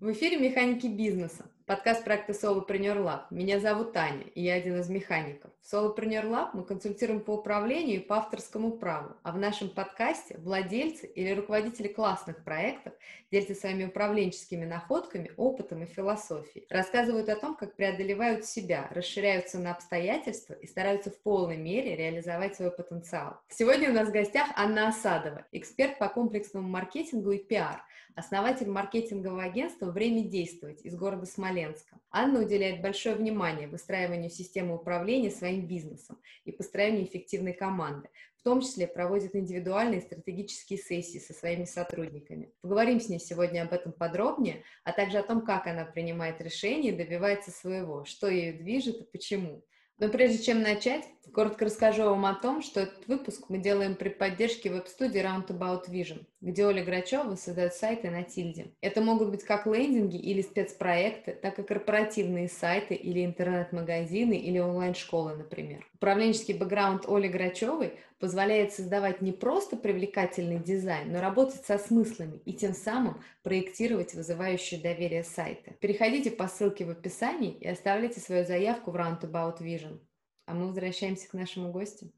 В эфире «Механики бизнеса», подкаст проекта Solopreneur Lab. Меня зовут Таня, и я один из механиков. В Solopreneur Lab мы консультируем по управлению и по авторскому праву, а в нашем подкасте владельцы или руководители классных проектов делятся своими управленческими находками, опытом и философией, рассказывают о том, как преодолевают себя, расширяются на обстоятельства и стараются в полной мере реализовать свой потенциал. Сегодня у нас в гостях Анна Осадова, эксперт по комплексному маркетингу и пиар, основатель маркетингового агентства «Время действовать» из города Смоленска. Анна уделяет большое внимание выстраиванию системы управления своим бизнесом и построению эффективной команды, в том числе проводит индивидуальные стратегические сессии со своими сотрудниками. Поговорим с ней сегодня об этом подробнее, а также о том, как она принимает решения и добивается своего, что ею движет и почему. Но прежде чем начать, коротко расскажу вам о том, что этот выпуск мы делаем при поддержке веб-студии Roundabout Vision, где Оля Грачева создает сайты на тильде. Это могут быть как лендинги или спецпроекты, так и корпоративные сайты или интернет-магазины или онлайн-школы, например. Управленческий бэкграунд Оли Грачевой позволяет создавать не просто привлекательный дизайн, но работать со смыслами и тем самым проектировать вызывающие доверие сайты. Переходите по ссылке в описании и оставляйте свою заявку в Roundabout Vision. А мы возвращаемся к нашему гостю.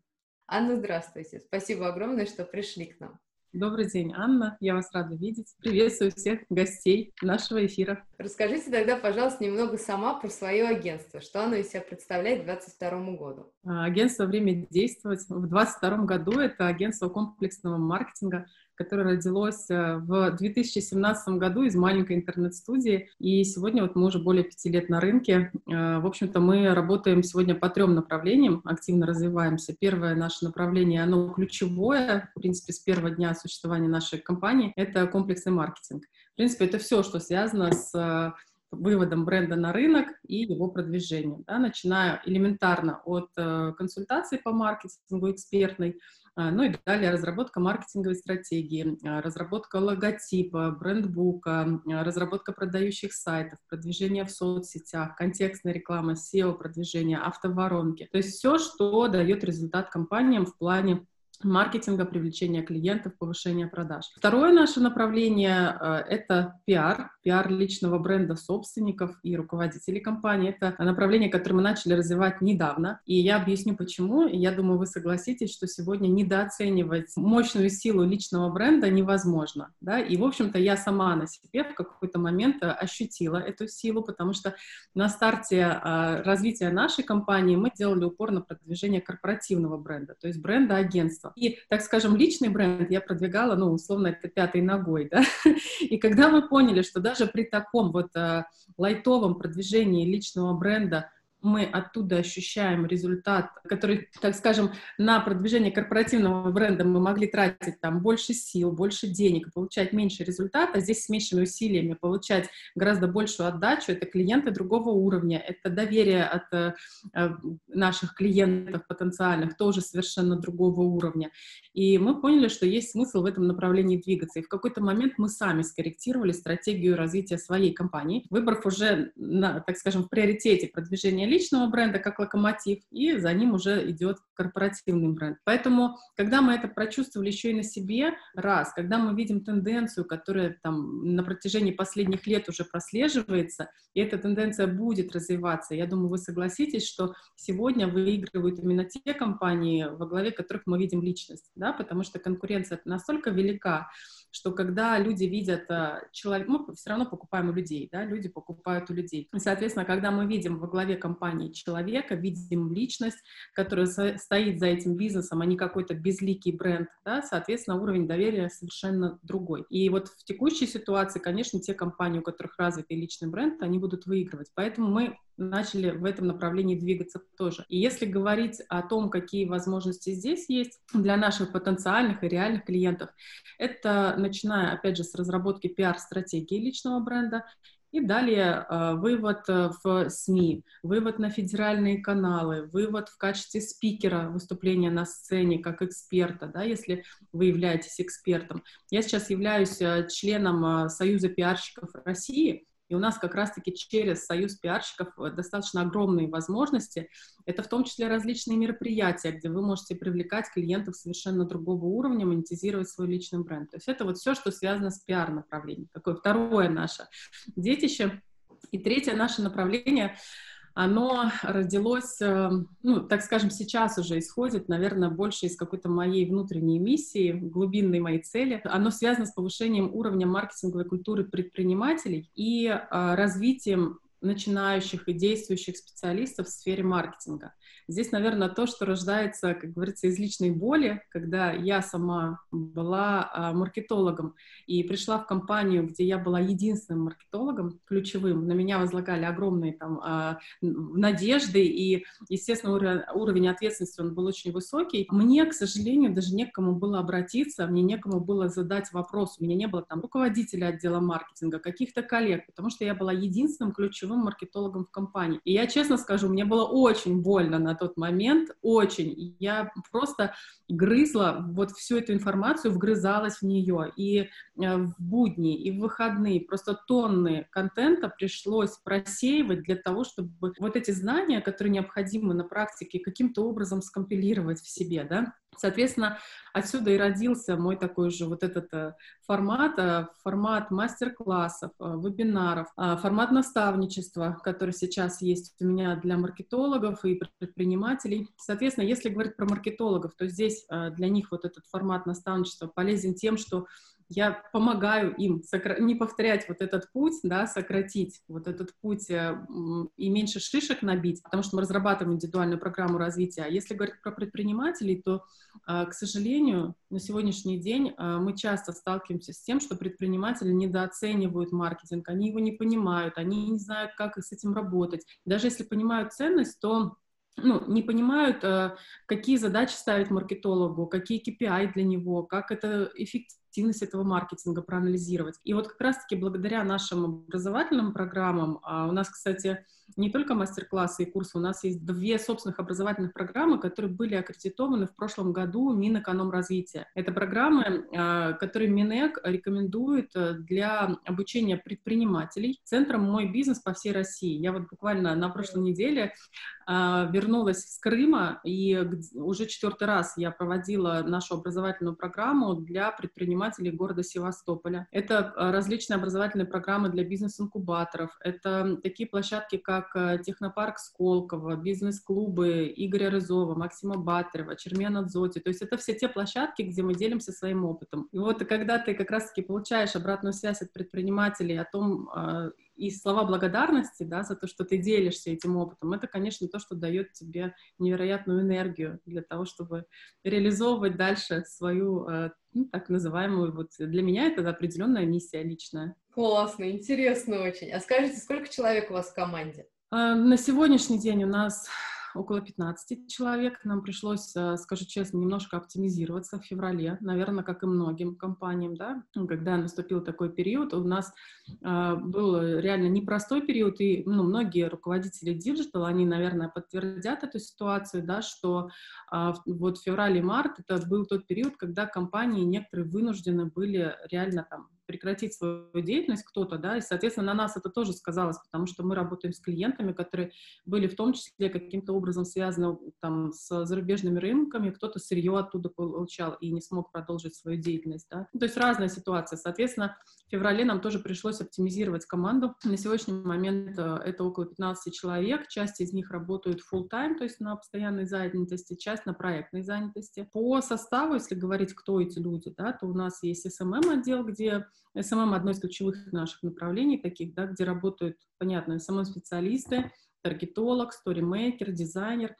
Анна, здравствуйте. Спасибо огромное, что пришли к нам. Добрый день, Анна. Я вас рада видеть. Приветствую всех гостей нашего эфира. Расскажите тогда, пожалуйста, немного сама про свое агентство. Что оно из себя представляет к 2022 году? А, агентство «Время действовать» в 2022 году — это агентство комплексного маркетинга, которое родилось э, в 2017 году из маленькой интернет-студии. И сегодня вот мы уже более пяти лет на рынке. Э, в общем-то, мы работаем сегодня по трем направлениям, активно развиваемся. Первое наше направление, оно ключевое, в принципе, с первого дня существования нашей компании, это комплексный маркетинг. В принципе, это все, что связано с э, выводом бренда на рынок и его продвижением, да, начиная элементарно от э, консультации по маркетингу экспертной, ну и далее разработка маркетинговой стратегии, а, разработка логотипа, брендбука, а, разработка продающих сайтов, продвижение в соцсетях, контекстная реклама, SEO продвижение, автоворонки. То есть все, что дает результат компаниям в плане маркетинга, привлечения клиентов, повышения продаж. Второе наше направление э, — это пиар, пиар личного бренда собственников и руководителей компании. Это направление, которое мы начали развивать недавно, и я объясню почему. И я думаю, вы согласитесь, что сегодня недооценивать мощную силу личного бренда невозможно. Да? И, в общем-то, я сама на себе в какой-то момент э, ощутила эту силу, потому что на старте э, развития нашей компании мы делали упор на продвижение корпоративного бренда, то есть бренда агентства агентства. И, так скажем, личный бренд я продвигала, ну, условно, это пятой ногой, да. И когда мы поняли, что даже при таком вот э, лайтовом продвижении личного бренда мы оттуда ощущаем результат, который, так скажем, на продвижение корпоративного бренда мы могли тратить там больше сил, больше денег, получать меньше результата, здесь с меньшими усилиями получать гораздо большую отдачу, это клиенты другого уровня, это доверие от э, э наших клиентов потенциальных тоже совершенно другого уровня. И мы поняли, что есть смысл в этом направлении двигаться. И в какой-то момент мы сами скорректировали стратегию развития своей компании, выбрав уже, на, так скажем, в приоритете продвижения личного бренда как локомотив, и за ним уже идет корпоративный бренд. Поэтому, когда мы это прочувствовали еще и на себе, раз, когда мы видим тенденцию, которая там на протяжении последних лет уже прослеживается, и эта тенденция будет развиваться, я думаю, вы согласитесь, что сегодня выигрывают именно те компании, во главе которых мы видим личность. Да? Да, потому что конкуренция настолько велика, что когда люди видят а, человека, мы все равно покупаем у людей, да, люди покупают у людей. Соответственно, когда мы видим во главе компании человека, видим личность, которая стоит за этим бизнесом, а не какой-то безликий бренд, да, соответственно, уровень доверия совершенно другой. И вот в текущей ситуации, конечно, те компании, у которых развитый личный бренд, они будут выигрывать. Поэтому мы начали в этом направлении двигаться тоже. И если говорить о том, какие возможности здесь есть для наших потенциальных и реальных клиентов, это начиная, опять же, с разработки пиар-стратегии личного бренда, и далее э, вывод э, в СМИ, вывод на федеральные каналы, вывод в качестве спикера выступления на сцене как эксперта, да, если вы являетесь экспертом. Я сейчас являюсь э, членом Союза пиарщиков России, И у нас как раз-таки через союз пиарщиков э, достаточно огромные возможности. Это в том числе различные мероприятия, где вы можете привлекать клиентов совершенно другого уровня, монетизировать свой личный бренд. То есть это вот все, что связано с пиар-направлением. Такое второе наше детище. И третье наше направление оно родилось, э, ну, так скажем, сейчас уже исходит, наверное, больше из какой-то моей внутренней миссии, глубинной моей цели. Оно связано с повышением уровня маркетинговой культуры предпринимателей и э, развитием начинающих и действующих специалистов в сфере маркетинга. Здесь, наверное, то, что рождается, как говорится, из личной боли, когда я сама была а, маркетологом и пришла в компанию, где я была единственным маркетологом, ключевым, на меня возлагали огромные там а, надежды, и, естественно, уровень, уровень ответственности он был очень высокий. Мне, к сожалению, даже некому было обратиться, мне некому было задать вопрос. У меня не было там руководителя отдела маркетинга, каких-то коллег, потому что я была единственным ключевым маркетологом в компании. И я честно скажу, мне было очень больно на тот момент, очень. Я просто грызла вот всю эту информацию, вгрызалась в нее. И в будни, и в выходные просто тонны контента пришлось просеивать для того, чтобы вот эти знания, которые необходимы на практике, каким-то образом скомпилировать в себе, да. Соответственно, отсюда и родился мой такой же вот этот э, формат, э, формат мастер-классов, вебинаров, формат наставничества, который сейчас есть у меня для маркетологов и предпринимателей. Соответственно, если говорить про маркетологов, то здесь э, для них вот этот формат наставничества полезен тем, что я помогаю им сокра... не повторять вот этот путь, да, сократить вот этот путь э, и меньше шишек набить, потому что мы разрабатываем индивидуальную программу развития. А если говорить про предпринимателей, то, э, к сожалению, на сегодняшний день мы часто сталкиваемся с тем, что предприниматели недооценивают маркетинг, они его не понимают, они не знают, как с этим работать. Даже если понимают ценность, то ну, не понимают, э, какие задачи ставить маркетологу, какие KPI для него, как это эффективность этого маркетинга проанализировать. И вот как раз-таки благодаря нашим образовательным программам, а у нас, кстати, не только мастер-классы и курсы, у нас есть две собственных образовательных программы, которые были аккредитованы в прошлом году Минэкономразвития. Это программы, а, которые Минэк рекомендует э, для обучения предпринимателей Центром «Мой бизнес» по всей России. Я вот буквально на прошлой неделе а, вернулась с Крыма, и уже четвертый раз я проводила нашу образовательную программу для предпринимателей города Севастополя. Это а, различные образовательные программы для бизнес-инкубаторов, это такие площадки, как э, Технопарк Сколково, бизнес-клубы Игоря Рызова, Максима Батарева, Чермена Дзоти. То есть это все те площадки, где мы делимся своим опытом. И вот когда ты как раз-таки получаешь обратную связь от предпринимателей о том, э, и слова благодарности да, за то, что ты делишься этим опытом, это, конечно, то, что дает тебе невероятную энергию для того, чтобы реализовывать дальше свою э, ну, так называемую, вот для меня это определенная миссия личная. Классно, интересно очень. А скажите, сколько человек у вас в команде? А, на сегодняшний день у нас около 15 человек. Нам пришлось, э, скажу честно, немножко оптимизироваться в феврале, наверное, как и многим компаниям, да, когда наступил такой период, у нас э, был реально непростой период, и ну, многие руководители digital, они, наверное, подтвердят эту ситуацию, да, что э, вот февраль и март это был тот период, когда компании некоторые вынуждены были реально там прекратить свою деятельность кто-то, да, и, соответственно, на нас это тоже сказалось, потому что мы работаем с клиентами, которые были в том числе каким-то образом связаны там с зарубежными рынками, кто-то сырье оттуда получал и не смог продолжить свою деятельность, да. Ну, то есть разная ситуация. Соответственно, феврале нам тоже пришлось оптимизировать команду. На сегодняшний момент э, это около 15 человек, часть из них работают full-time, то есть на постоянной занятости, часть на проектной занятости. По составу, если говорить, кто эти люди, да, то у нас есть SMM-отдел, где SMM одно из ключевых наших направлений таких, да, где работают, понятно, SMM-специалисты, таргетолог, сторимейкер, дизайнер.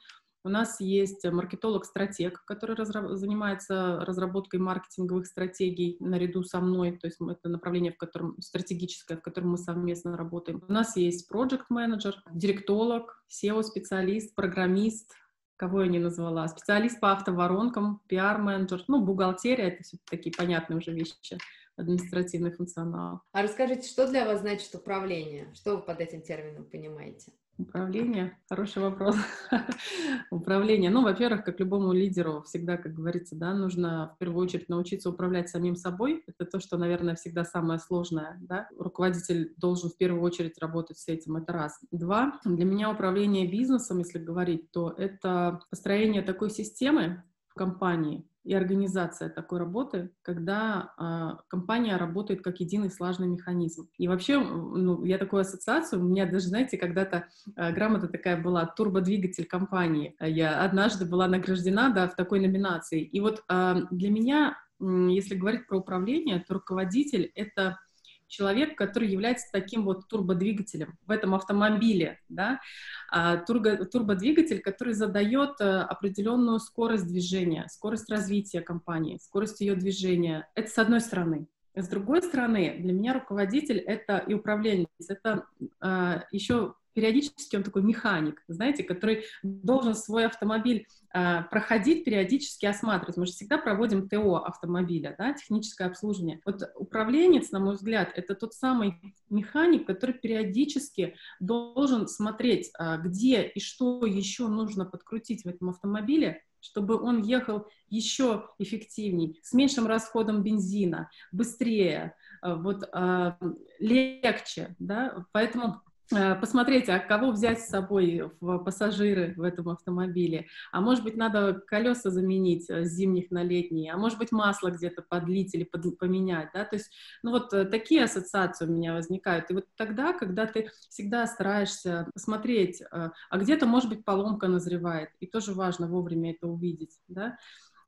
У нас есть маркетолог-стратег, который разра- занимается разработкой маркетинговых стратегий наряду со мной, то есть это направление, в котором стратегическое, в котором мы совместно работаем. У нас есть проект-менеджер, директолог, SEO-специалист, программист, кого я не назвала, специалист по автоворонкам, пиар-менеджер, ну, бухгалтерия, это все такие понятные уже вещи административный функционал. А расскажите, что для вас значит управление? Что вы под этим термином понимаете? Управление, хороший вопрос. Управление. Ну, во-первых, как любому лидеру, всегда, как говорится, да, нужно в первую очередь научиться управлять самим собой. Это то, что, наверное, всегда самое сложное, да. Руководитель должен в первую очередь работать с этим, это раз. Два, для меня управление бизнесом, если говорить, то это построение такой системы в компании, и организация такой работы, когда э, компания работает как единый слаженный механизм. И вообще, ну, я такую ассоциацию, у меня даже, знаете, когда-то э, грамота такая была «Турбодвигатель компании». Я однажды была награждена, да, в такой номинации. И вот э, для меня, если говорить про управление, то руководитель — это человек, который является таким вот турбодвигателем в этом автомобиле, да, а, турбо, турбодвигатель, который задает э, определенную скорость движения, скорость развития компании, скорость ее движения. Это с одной стороны. С другой стороны, для меня руководитель это и управленец, это э, еще периодически он такой механик, знаете, который должен свой автомобиль э, проходить, периодически осматривать. Мы же всегда проводим ТО автомобиля, да, техническое обслуживание. Вот управленец, на мой взгляд, это тот самый механик, который периодически должен смотреть, э, где и что еще нужно подкрутить в этом автомобиле, чтобы он ехал еще эффективней, с меньшим расходом бензина, быстрее, э, вот легче, да, поэтому посмотреть, а кого взять с собой в пассажиры в этом автомобиле. А может быть, надо колеса заменить э, с зимних на летние, а может быть, масло где-то подлить или под, поменять, да, то есть, ну вот э, такие ассоциации у меня возникают. И вот тогда, когда ты всегда стараешься посмотреть, а где-то, может быть, поломка назревает, и тоже важно вовремя это увидеть, да,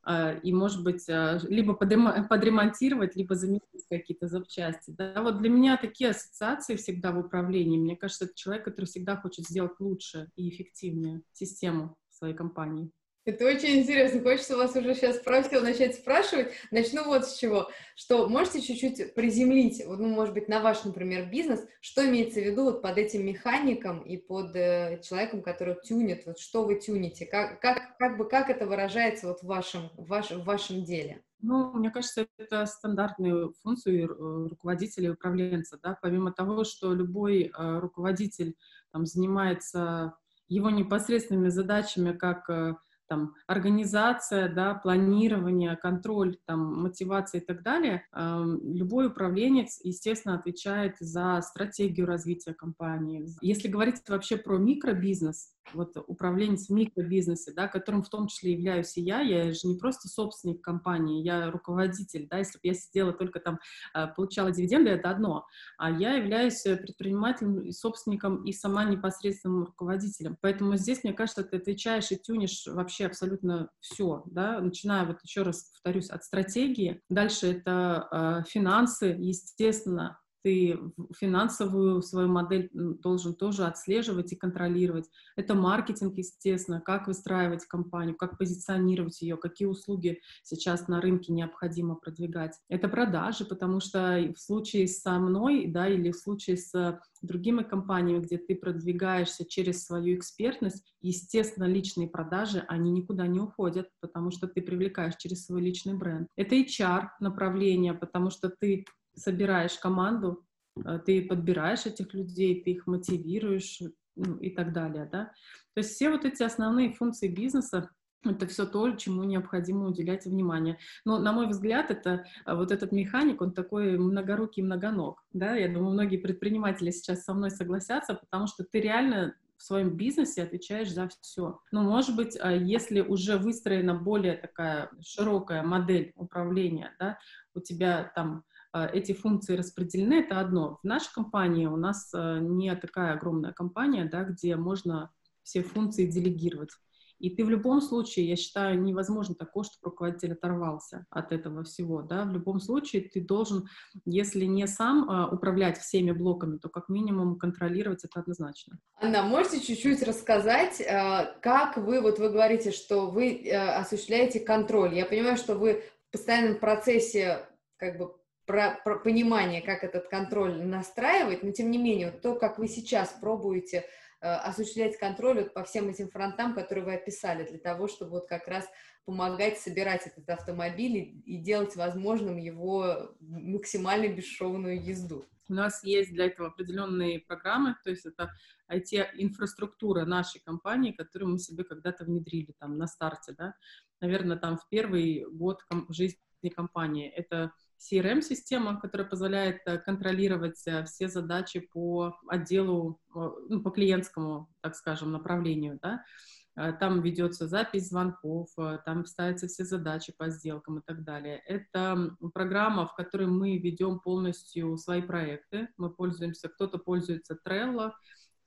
и, может быть, а, либо подремонтировать, либо заменить какие-то запчасти. Да? Вот для меня такие ассоциации всегда в управлении. Мне кажется, это человек, который всегда хочет сделать лучше и эффективнее систему своей компании. Это очень интересно. Хочется вас уже сейчас спросил, начать спрашивать. Начну вот с чего. Что можете чуть-чуть приземлить, ну, может быть, на ваш, например, бизнес, что имеется в виду вот под этим механиком и под э, человеком, который тюнит, вот что вы тюните, как, как, как бы, как это выражается вот в вашем, в, ваш, в вашем деле? Ну, мне кажется, это стандартные функции руководителя и управленца, да, помимо того, что любой э, руководитель там занимается его непосредственными задачами, как э, там, организация, да, планирование, контроль, там, мотивация и так далее, любой управленец, естественно, отвечает за стратегию развития компании. Если говорить вообще про микробизнес, вот управленец в микробизнесе, да, которым в том числе являюсь и я, я же не просто собственник компании, я руководитель, да, если бы я сидела только там, э, получала дивиденды, это одно, а я являюсь предпринимателем и собственником и сама непосредственным руководителем. Поэтому здесь, мне кажется, ты отвечаешь и тюнишь вообще вообще все, да, начиная, вот еще раз повторюсь, от стратегии, дальше это э, финансы, естественно, ты финансовую свою модель должен тоже отслеживать и контролировать. Это маркетинг, естественно, как выстраивать компанию, как позиционировать ее, какие услуги сейчас на рынке необходимо продвигать. Это продажи, потому что в случае со мной, да, или в случае с другими компаниями, где ты продвигаешься через свою экспертность, естественно, личные продажи, они никуда не уходят, потому что ты привлекаешь через свой личный бренд. Это HR направление, потому что ты собираешь команду, э, ты подбираешь этих людей, ты их мотивируешь ну, и так далее, да. То есть все вот эти основные функции бизнеса, это все то, чему необходимо уделять внимание. Но, на мой взгляд, это э, вот этот механик, он такой многорукий, многоног, да, я думаю, многие предприниматели сейчас со мной согласятся, потому что ты реально в своем бизнесе отвечаешь за все. Но, может быть, э, если уже выстроена более такая широкая модель управления, да, у тебя там а, эти функции распределены, это одно. В нашей компании у нас а, не такая огромная компания, да, где можно все функции делегировать. И ты в любом случае, я считаю, невозможно такое, чтобы руководитель оторвался от этого всего. Да? В любом случае ты должен, если не сам э, управлять всеми блоками, то как минимум контролировать это однозначно. Анна, можете чуть-чуть рассказать, как вы, вот вы говорите, что вы э, осуществляете контроль. Я понимаю, что вы в постоянном процессе как бы про, про понимание, как этот контроль настраивать, но тем не менее, то, как вы сейчас пробуете э, осуществлять контроль вот по всем этим фронтам, которые вы описали, для того, чтобы вот как раз помогать собирать этот автомобиль и, и делать возможным его максимально бесшовную езду. У нас есть для этого определенные программы, то есть это IT-инфраструктура нашей компании, которую мы себе когда-то внедрили там на старте, да, наверное, там в первый год жизни компании. Это CRM-система, которая позволяет э, контролировать э, все задачи по отделу, э, ну, по клиентскому, так скажем, направлению, да, там ведется запись звонков, там ставятся все задачи по сделкам и так далее. Это программа, в которой мы ведем полностью свои проекты. Мы пользуемся, кто-то пользуется Trello,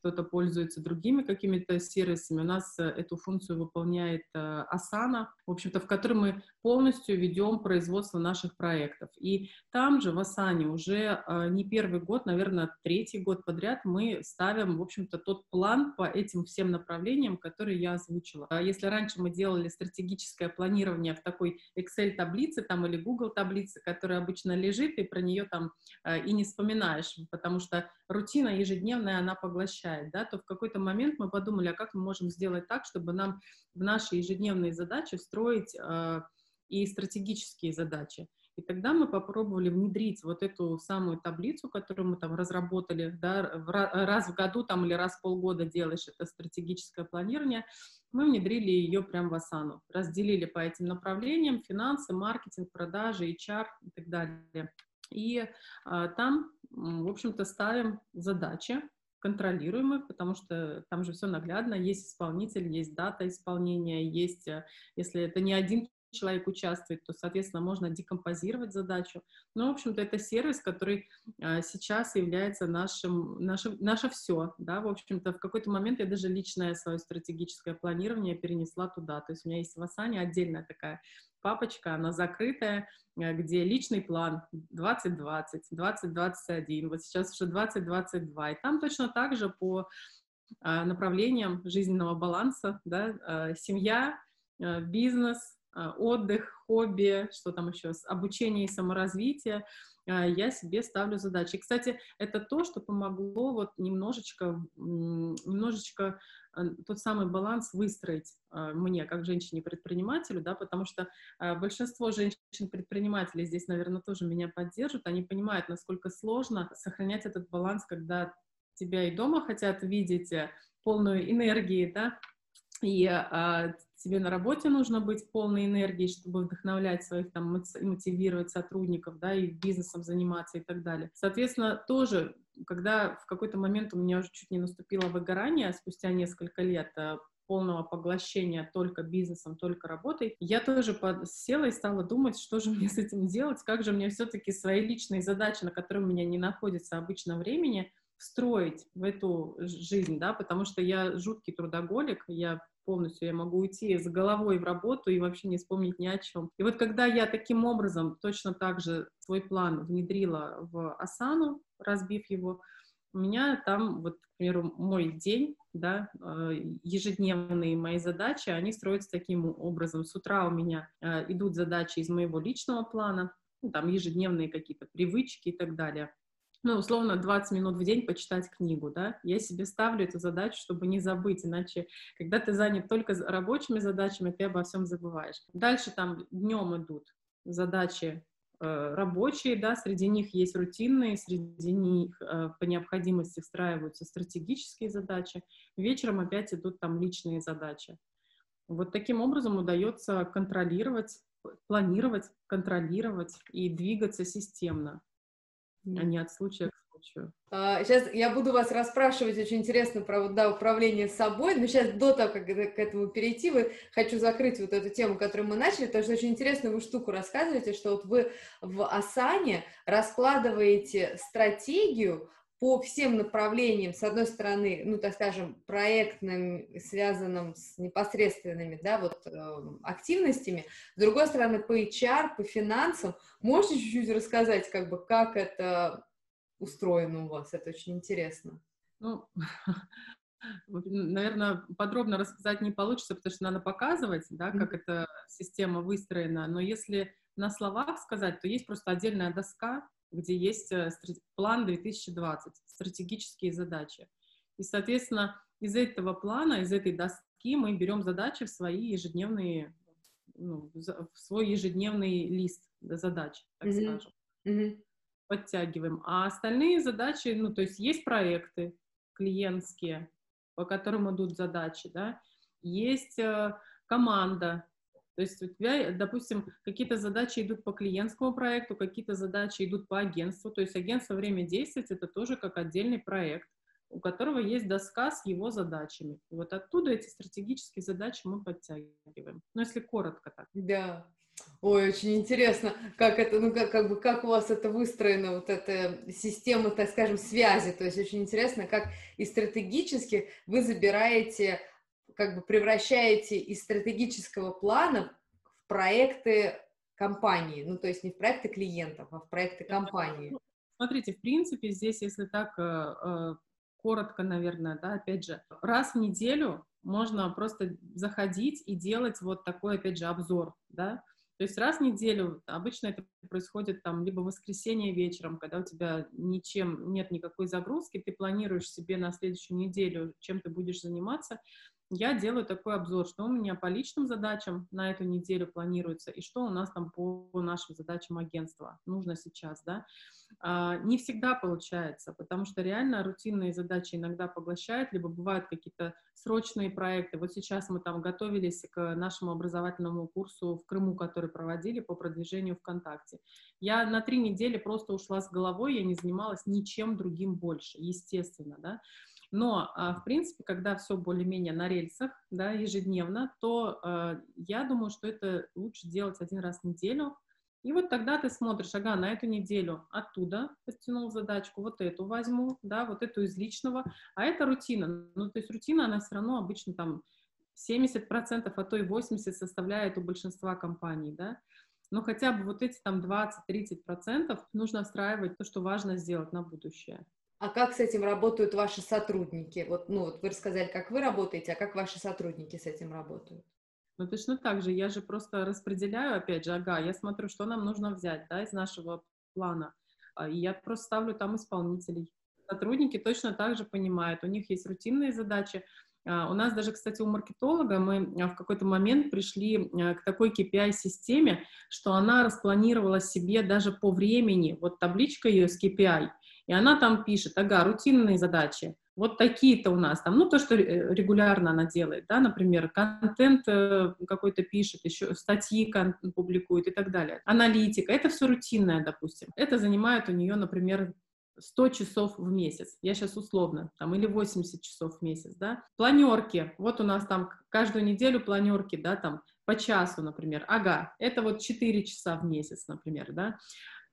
кто-то пользуется другими какими-то сервисами. У нас э, эту функцию выполняет э, Asana, в общем-то, в которой мы полностью ведем производство наших проектов. И там же, в Asana, уже э, не первый год, наверное, третий год подряд мы ставим, в общем-то, тот план по этим всем направлениям, которые я озвучила. А если раньше мы делали стратегическое планирование в такой Excel-таблице там или Google-таблице, которая обычно лежит, и про нее там и не вспоминаешь, потому что рутина ежедневная, она поглощает, да, то в какой-то момент мы подумали, а как мы можем сделать так, чтобы нам в наши ежедневные задачи встроить э, и стратегические задачи. И тогда мы попробовали внедрить вот эту самую таблицу, которую мы там разработали, да, раз в году там или раз в полгода делаешь это стратегическое планирование, мы внедрили ее прямо в Асану, разделили по этим направлениям, финансы, маркетинг, продажи, HR и так далее. И а, там, в общем-то, ставим задачи, контролируемые, потому что там же все наглядно, есть исполнитель, есть дата исполнения, есть, э, если это не один человек участвует, то, соответственно, можно декомпозировать задачу. Но, в общем-то, это сервис, который а, сейчас является нашим, нашим, наше все, да, в общем-то, в какой-то момент я даже личное свое стратегическое планирование перенесла туда, то есть у меня есть в Асане отдельная такая папочка, она закрытая, э, где личный план 2020, 2021, вот сейчас уже 2022, и там точно так же по а, направлениям жизненного баланса, да, а, семья, бизнес, отдых, хобби, что там еще, обучение и саморазвитие, я себе ставлю задачи. И, кстати, это то, что помогло вот немножечко, немножечко Э, тот самый баланс выстроить э, мне, как женщине-предпринимателю, да, потому что э, большинство женщин-предпринимателей здесь, наверное, тоже меня поддержат, они понимают, насколько сложно сохранять этот баланс, когда тебя и дома хотят видеть полную энергии, да, и а, тебе на работе нужно быть полной энергией, чтобы вдохновлять своих, там, мотивировать сотрудников, да, и бизнесом заниматься и так далее. Соответственно, тоже когда в какой-то момент у меня уже чуть не наступило выгорание спустя несколько лет э, полного поглощения только бизнесом, только работой, я тоже села и стала думать, что же мне с этим делать, как же мне все-таки свои личные задачи, на которые у меня не находится обычно времени, встроить в эту жизнь, да, потому что я жуткий трудоголик, я полностью, я могу уйти с головой в работу и вообще не вспомнить ни о чем. И вот когда я таким образом точно так же свой план внедрила в Асану, разбив его, у меня там, вот, к примеру, мой день, да, э, ежедневные мои задачи, они строятся таким образом. С утра у меня э, идут задачи из моего личного плана, ну, там ежедневные какие-то привычки и так далее ну, условно, 20 минут в день почитать книгу, да, я себе ставлю эту задачу, чтобы не забыть, иначе, когда ты занят только рабочими задачами, ты обо всем забываешь. Дальше там днем идут задачи э, рабочие, да, среди них есть рутинные, среди них э, по необходимости встраиваются стратегические задачи, вечером опять идут там личные задачи. Вот таким образом удается контролировать, планировать, контролировать и двигаться системно а не от случая к случаю. Сейчас а, я буду вас расспрашивать очень интересно про вот, да, управление собой, но сейчас до того, как к этому перейти, вы, хочу закрыть вот эту тему, которую мы начали, потому что очень интересную вы штуку рассказываете, что вот вы в Асане раскладываете стратегию по всем направлениям, с одной стороны, ну, так скажем, проектным, связанным с непосредственными, да, вот, э, активностями, с другой стороны, по HR, по финансам. Можете чуть-чуть рассказать, как бы, как это устроено у вас? Это очень интересно. Ну, наверное, подробно рассказать не получится, потому что надо показывать, да, как mm-hmm. эта система выстроена. Но если на словах сказать, то есть просто отдельная доска, где есть э, план 2020, стратегические задачи. И, соответственно, из этого плана, из этой доски мы берем задачи в свои ежедневные, ну, в свой ежедневный лист задач, так mm-hmm. скажем. Mm-hmm. подтягиваем. А остальные задачи, ну, то есть есть проекты клиентские, по которым идут задачи, да, есть э, команда, то есть у тебя, допустим, какие-то задачи идут по клиентскому проекту, какие-то задачи идут по агентству, то есть агентство «Время действовать» — это тоже как отдельный проект, у которого есть доска с его задачами. И вот оттуда эти стратегические задачи мы подтягиваем. Ну, если коротко так. Да. Ой, очень интересно, как это, ну, как, как бы, как у вас это выстроена, вот эта система, так скажем, связи, то есть очень интересно, как и стратегически вы забираете, как бы превращаете из стратегического плана в проекты компании, ну, то есть не в проекты клиентов, а в проекты компании. Ну, смотрите, в принципе, здесь, если так э, э, коротко, наверное, да, опять же, раз в неделю можно просто заходить и делать вот такой, опять же, обзор, да, то есть раз в неделю, обычно это происходит там либо в воскресенье вечером, когда у тебя ничем нет никакой загрузки, ты планируешь себе на следующую неделю, чем ты будешь заниматься, я делаю такой обзор, что у меня по личным задачам на эту неделю планируется и что у нас там по нашим задачам агентства нужно сейчас, да. А, не всегда получается, потому что реально рутинные задачи иногда поглощают, либо бывают какие-то срочные проекты. Вот сейчас мы там готовились к нашему образовательному курсу в Крыму, который проводили по продвижению ВКонтакте. Я на три недели просто ушла с головой, я не занималась ничем другим больше, естественно, да. Но, а, в принципе, когда все более-менее на рельсах, да, ежедневно, то э, я думаю, что это лучше делать один раз в неделю. И вот тогда ты смотришь, ага, на эту неделю оттуда подтянул задачку, вот эту возьму, да, вот эту из личного, а это рутина. Ну, то есть рутина, она все равно обычно там 70%, а то и 80% составляет у большинства компаний, да. Но хотя бы вот эти там 20-30% нужно встраивать то, что важно сделать на будущее. А как с этим работают ваши сотрудники? Вот, ну, вот вы рассказали, как вы работаете, а как ваши сотрудники с этим работают? Ну, точно так же. Я же просто распределяю, опять же, ага, я смотрю, что нам нужно взять, да, из нашего плана. А, и я просто ставлю там исполнителей. Сотрудники точно так же понимают, у них есть рутинные задачи. А, у нас даже, кстати, у маркетолога мы а, в какой-то момент пришли к такой KPI-системе, что она распланировала себе даже по времени, вот табличка ее с KPI — и она там пишет, ага, рутинные задачи, вот такие-то у нас там, ну, то, что э, регулярно она делает, да, например, контент э, какой-то пишет, еще статьи публикует и так далее. Аналитика, это все рутинное, допустим. Это занимает у нее, например, 100 часов в месяц, я сейчас условно, там, или 80 часов в месяц, да. Планерки, вот у нас там каждую неделю планерки, да, там, по часу, например, ага, это вот 4 часа в месяц, например, да.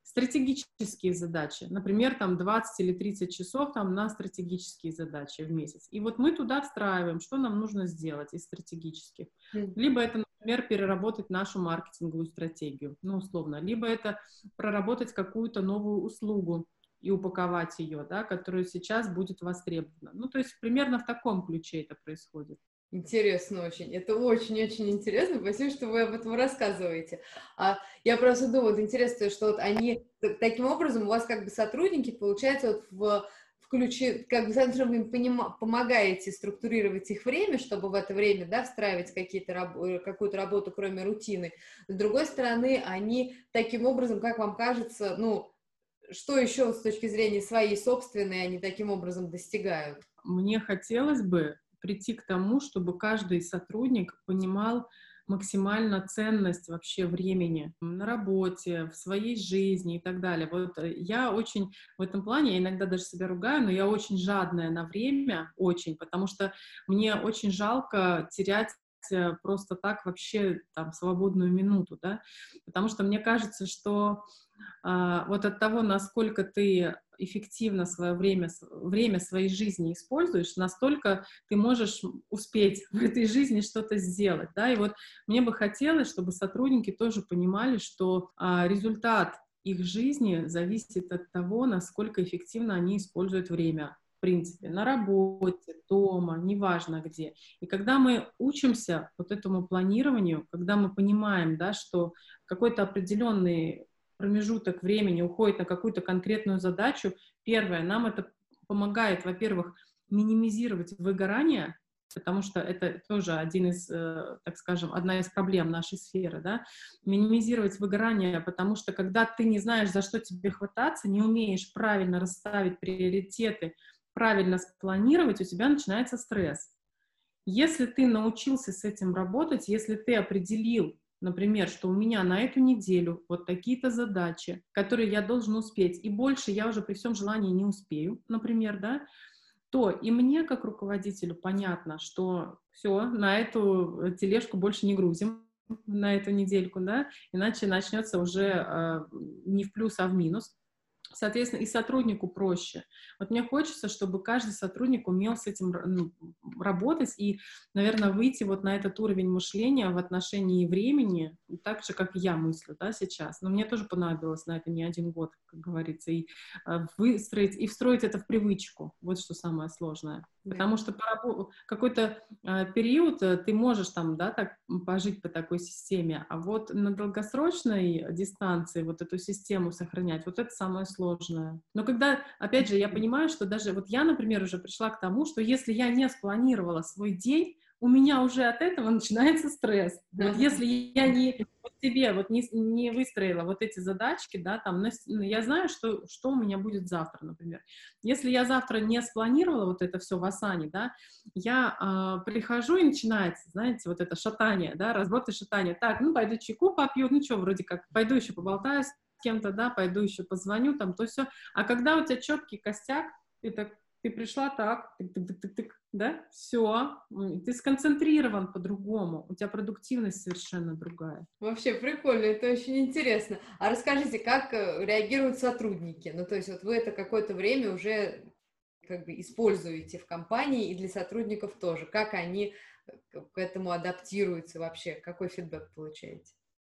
Стратегические задачи, например, там 20 или 30 часов там на стратегические задачи в месяц. И вот мы туда встраиваем, что нам нужно сделать из стратегических. Либо это, например, переработать нашу маркетинговую стратегию, ну, условно, либо это проработать какую-то новую услугу и упаковать ее, да, которая сейчас будет востребована. Ну, то есть примерно в таком ключе это происходит. Интересно очень. Это очень-очень интересно. Спасибо, что вы об этом рассказываете. А я просто думаю, вот интересно, что вот они таким образом у вас как бы сотрудники, получается, вот в включи, как бы, стороны, вы помогаете структурировать их время, чтобы в это время, да, встраивать какие-то, какую-то работу, кроме рутины. С другой стороны, они таким образом, как вам кажется, ну, что еще с точки зрения своей собственной они таким образом достигают? Мне хотелось бы, прийти к тому, чтобы каждый сотрудник понимал максимально ценность вообще времени на работе, в своей жизни и так далее. Вот э, я очень в этом плане, я иногда даже себя ругаю, но я очень жадная на время, очень, потому что мне очень жалко терять э, просто так вообще там свободную минуту, да, потому что мне кажется, что вот от того, насколько ты эффективно свое время, время своей жизни используешь, настолько ты можешь успеть в этой жизни что-то сделать, да, и вот мне бы хотелось, чтобы сотрудники тоже понимали, что а, результат их жизни зависит от того, насколько эффективно они используют время, в принципе, на работе, дома, неважно где. И когда мы учимся вот этому планированию, когда мы понимаем, да, что какой-то определенный промежуток времени уходит на какую-то конкретную задачу, первое, нам это помогает, во-первых, минимизировать выгорание, потому что это тоже один из, э, так скажем, одна из проблем нашей сферы, да, минимизировать выгорание, потому что когда ты не знаешь, за что тебе хвататься, не умеешь правильно расставить приоритеты, правильно спланировать, у тебя начинается стресс. Если ты научился с этим работать, если ты определил, например, что у меня на эту неделю вот такие-то задачи, которые я должен успеть, и больше я уже при всем желании не успею, например, да, то и мне, как руководителю, понятно, что все, на эту тележку больше не грузим на эту недельку, да, иначе начнется уже э, не в плюс, а в минус. Соответственно, и сотруднику проще. Вот мне хочется, чтобы каждый сотрудник умел с этим ну, работать и, наверное, выйти вот на этот уровень мышления в отношении времени, так же, как я мыслю, да, сейчас. Но мне тоже понадобилось на это не один год, как говорится, и э, выстроить, и встроить это в привычку. Вот что самое сложное. Потому что по какой-то э, период э, ты можешь там, да, так пожить по такой системе, а вот на долгосрочной дистанции вот эту систему сохранять, вот это самое сложное. Но когда, опять же, я понимаю, что даже вот я, например, уже пришла к тому, что если я не спланировала свой день, у меня уже от этого начинается стресс. Вот если я не себе вот не, не выстроила вот эти задачки, да, там, ну, я знаю, что, что у меня будет завтра, например. Если я завтра не спланировала вот это все в Асане, да, я э, прихожу и начинается, знаете, вот это шатание, да, разброд и шатание. Так, ну, пойду чайку попью, ну, что, вроде как, пойду еще поболтаю кем-то, да, пойду еще позвоню, там, то все. А когда у тебя четкий костяк, ты так ты пришла так, да, все, ты сконцентрирован по-другому, у тебя продуктивность совершенно другая. Вообще прикольно, это очень интересно. А расскажите, как э, реагируют сотрудники? Ну, то есть вот вы это какое-то время уже как бы используете в компании и для сотрудников тоже. Как они э, к этому адаптируются вообще? Какой фидбэк получаете?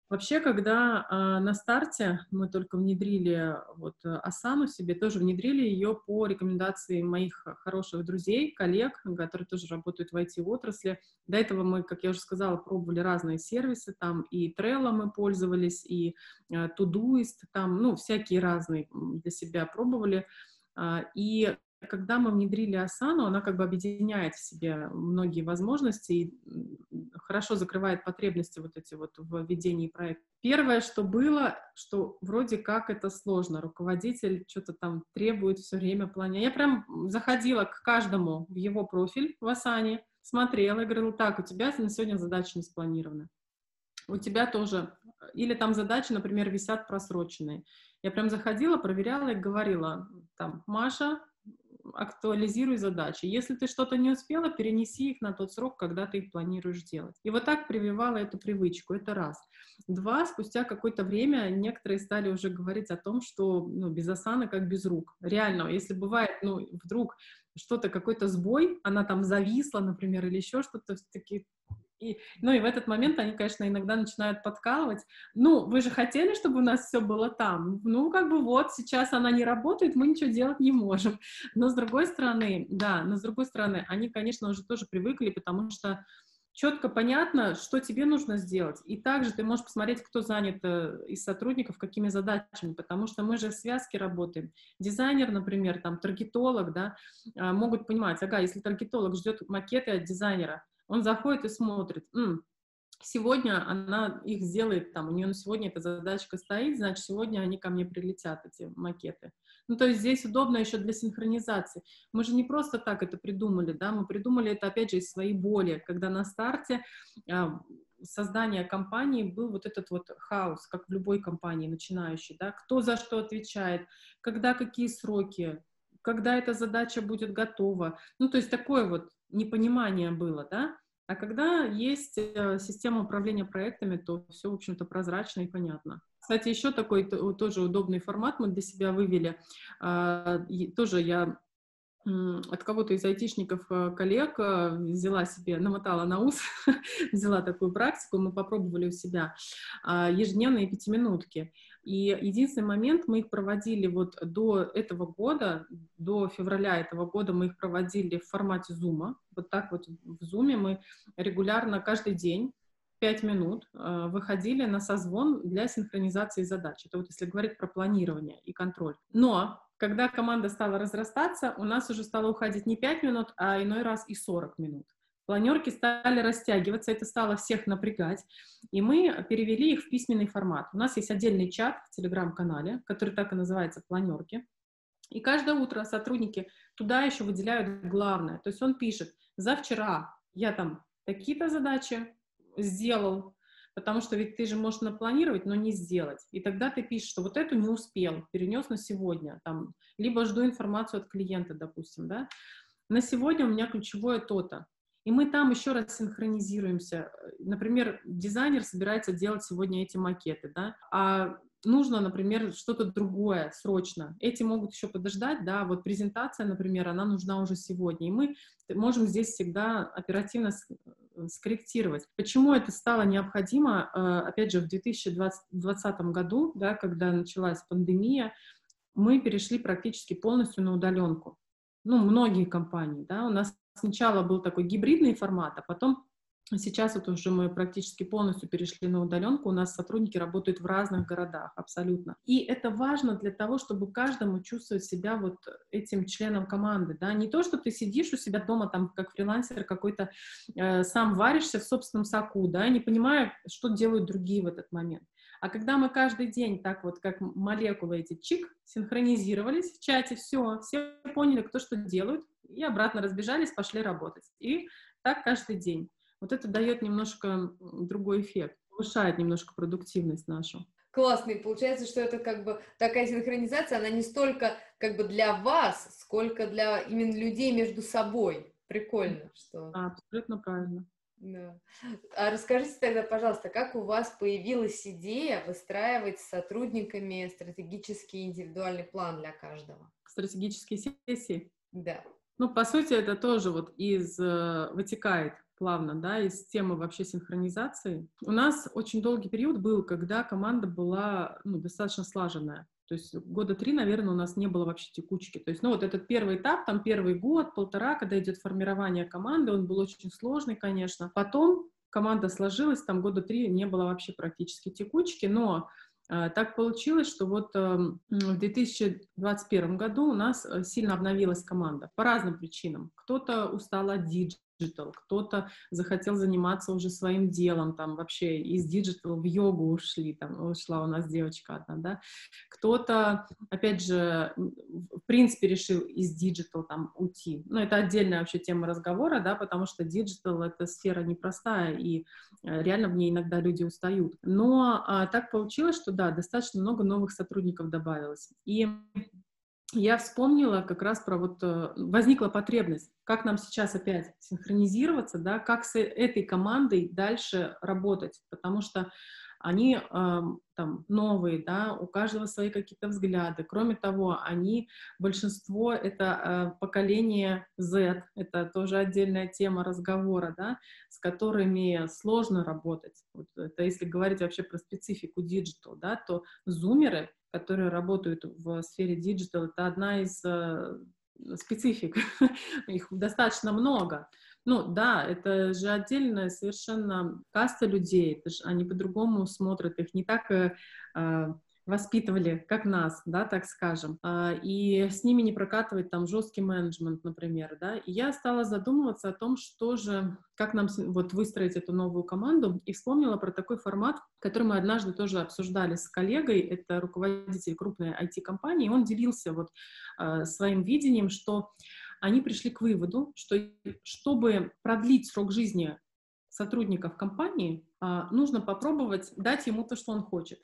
Вообще, когда э, на старте мы только внедрили вот Асану себе, тоже внедрили ее по рекомендации моих хороших друзей, коллег, которые тоже работают в IT-отрасли. До этого мы, как я уже сказала, пробовали разные сервисы, там и Trello мы пользовались, и э, Todoist, там, ну, всякие разные для себя пробовали. Э, и когда мы внедрили Асану, она как бы объединяет в себе многие возможности и хорошо закрывает потребности вот эти вот в ведении проекта. Первое, что было, что вроде как это сложно. Руководитель что-то там требует все время плане. Я прям заходила к каждому в его профиль в Асане, смотрела и говорила, так, у тебя на сегодня задача не спланирована. У тебя тоже. Или там задачи, например, висят просроченные. Я прям заходила, проверяла и говорила, там, Маша, актуализируй задачи. Если ты что-то не успела, перенеси их на тот срок, когда ты их планируешь делать. И вот так прививала эту привычку. Это раз. Два, спустя какое-то время некоторые стали уже говорить о том, что ну, без осаны как без рук. Реально, если бывает, ну, вдруг что-то, какой-то сбой, она там зависла, например, или еще что-то, такие, и, ну и в этот момент они, конечно, иногда начинают подкалывать. Ну, вы же хотели, чтобы у нас все было там. Ну, как бы вот, сейчас она не работает, мы ничего делать не можем. Но с другой стороны, да, но с другой стороны, они, конечно, уже тоже привыкли, потому что четко понятно, что тебе нужно сделать. И также ты можешь посмотреть, кто занят э, из сотрудников, какими задачами, потому что мы же в связке работаем. Дизайнер, например, там, таргетолог, да, а, могут понимать, ага, если таргетолог ждет макеты от дизайнера, он заходит и смотрит, М, сегодня она их сделает, там, у нее на сегодня эта задачка стоит, значит, сегодня они ко мне прилетят, эти макеты. Ну, то есть здесь удобно еще для синхронизации. Мы же не просто так это придумали, да, мы придумали это, опять же, из своей боли, когда на старте а, создания компании был вот этот вот хаос, как в любой компании начинающей, да, кто за что отвечает, когда какие сроки, когда эта задача будет готова. Ну, то есть такое вот непонимание было, да, а когда есть э, система управления проектами, то все, в общем-то, прозрачно и понятно. Кстати, еще такой тоже удобный формат мы для себя вывели. А, тоже я от кого-то из айтишников э, коллег э, взяла себе, намотала на ус, взяла такую практику, мы попробовали у себя а, ежедневные пятиминутки. И единственный момент, мы их проводили вот до этого года, до февраля этого года мы их проводили в формате зума. Вот так вот в зуме мы регулярно каждый день пять минут э, выходили на созвон для синхронизации задач. Это вот если говорить про планирование и контроль. Но когда команда стала разрастаться, у нас уже стало уходить не 5 минут, а иной раз и 40 минут. Планерки стали растягиваться, это стало всех напрягать, и мы перевели их в письменный формат. У нас есть отдельный чат в телеграм-канале, который так и называется «Планерки». И каждое утро сотрудники туда еще выделяют главное. То есть он пишет, за вчера я там такие-то задачи сделал, потому что ведь ты же можешь напланировать, но не сделать. И тогда ты пишешь, что вот эту не успел, перенес на сегодня, там, либо жду информацию от клиента, допустим, да. На сегодня у меня ключевое то-то. И мы там еще раз синхронизируемся. Например, дизайнер собирается делать сегодня эти макеты, да, а нужно, например, что-то другое срочно. Эти могут еще подождать, да, вот презентация, например, она нужна уже сегодня, и мы можем здесь всегда оперативно скорректировать. Почему это стало необходимо, э, опять же, в 2020 году, да, когда началась пандемия, мы перешли практически полностью на удаленку. Ну, многие компании, да, у нас сначала был такой гибридный формат, а потом Сейчас вот уже мы практически полностью перешли на удаленку, у нас сотрудники работают в разных городах абсолютно. И это важно для того, чтобы каждому чувствовать себя вот этим членом команды, да, не то, что ты сидишь у себя дома там как фрилансер какой-то, э, сам варишься в собственном соку, да, не понимая, что делают другие в этот момент. А когда мы каждый день так вот, как молекулы эти чик, синхронизировались в чате, все, все поняли, кто что делает, и обратно разбежались, пошли работать. И так каждый день. Вот это дает немножко другой эффект, повышает немножко продуктивность нашу. Классный. Получается, что это как бы такая синхронизация, она не столько как бы для вас, сколько для именно людей между собой. Прикольно, что... Абсолютно правильно. Да. А расскажите тогда, пожалуйста, как у вас появилась идея выстраивать с сотрудниками стратегический индивидуальный план для каждого? Стратегические сессии? Да. Ну, по сути, это тоже вот из э, вытекает плавно, да, из темы вообще синхронизации. У нас очень долгий период был, когда команда была ну, достаточно слаженная. То есть года три, наверное, у нас не было вообще текучки. То есть, ну, вот этот первый этап, там первый год, полтора, когда идет формирование команды, он был очень сложный, конечно. Потом команда сложилась, там года три не было вообще практически текучки, но э, так получилось, что вот э, в 2021 году у нас э, сильно обновилась команда по разным причинам. Кто-то устал от digi-, digital, кто-то захотел заниматься уже своим делом, там вообще из digital в йогу ушли, там ушла у нас девочка одна, да, кто-то, опять же, в принципе решил из digital там уйти, но это отдельная вообще тема разговора, да, потому что digital это сфера непростая, и э, реально в ней иногда люди устают, но а, так получилось, что да, достаточно много новых сотрудников добавилось, и я вспомнила как раз про вот э, возникла потребность, как нам сейчас опять синхронизироваться, да, как с этой командой дальше работать, потому что они э, там новые, да, у каждого свои какие-то взгляды. Кроме того, они, большинство это э, поколение Z, это тоже отдельная тема разговора, да, с которыми сложно работать. Вот это если говорить вообще про специфику digital, да, то зумеры которые работают в сфере digital, это одна из э, специфик. Их достаточно много. Ну да, это же отдельная совершенно каста людей, это же, они по-другому смотрят, их не так э, э воспитывали, как нас, да, так скажем, а, и с ними не прокатывать там жесткий менеджмент, например, да, и я стала задумываться о том, что же, как нам вот выстроить эту новую команду, и вспомнила про такой формат, который мы однажды тоже обсуждали с коллегой, это руководитель крупной IT-компании, он делился вот а, своим видением, что они пришли к выводу, что чтобы продлить срок жизни сотрудников компании, а, нужно попробовать дать ему то, что он хочет.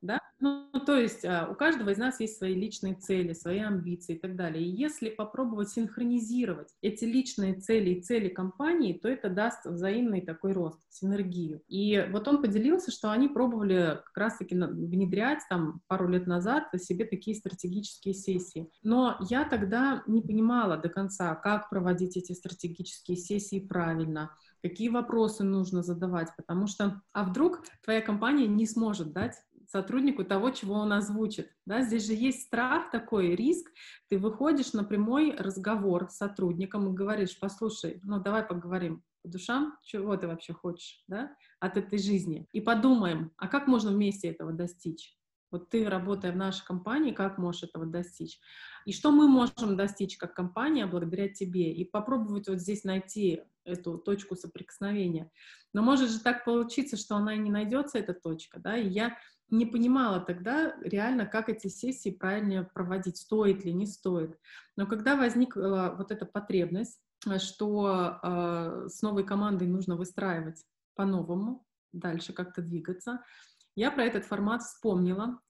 Да? Ну, то есть а, у каждого из нас есть свои личные цели, свои амбиции и так далее. И если попробовать синхронизировать эти личные цели и цели компании, то это даст взаимный такой рост, синергию. И вот он поделился, что они пробовали как раз-таки внедрять там пару лет назад себе такие стратегические сессии. Но я тогда не понимала до конца, как проводить эти стратегические сессии правильно, какие вопросы нужно задавать, потому что, а вдруг твоя компания не сможет дать сотруднику того, чего он озвучит. Да? Здесь же есть страх такой, риск. Ты выходишь на прямой разговор с сотрудником и говоришь, послушай, ну давай поговорим по душам, чего ты вообще хочешь да? от этой жизни. И подумаем, а как можно вместе этого достичь? Вот ты, работая в нашей компании, как можешь этого достичь? И что мы можем достичь как компания благодаря тебе? И попробовать вот здесь найти эту точку соприкосновения. Но может же так получиться, что она и не найдется, эта точка, да, и я не понимала тогда реально, как эти сессии правильно проводить, стоит ли, не стоит. Но когда возникла вот эта потребность, что э, с новой командой нужно выстраивать по-новому, дальше как-то двигаться, я про этот формат вспомнила,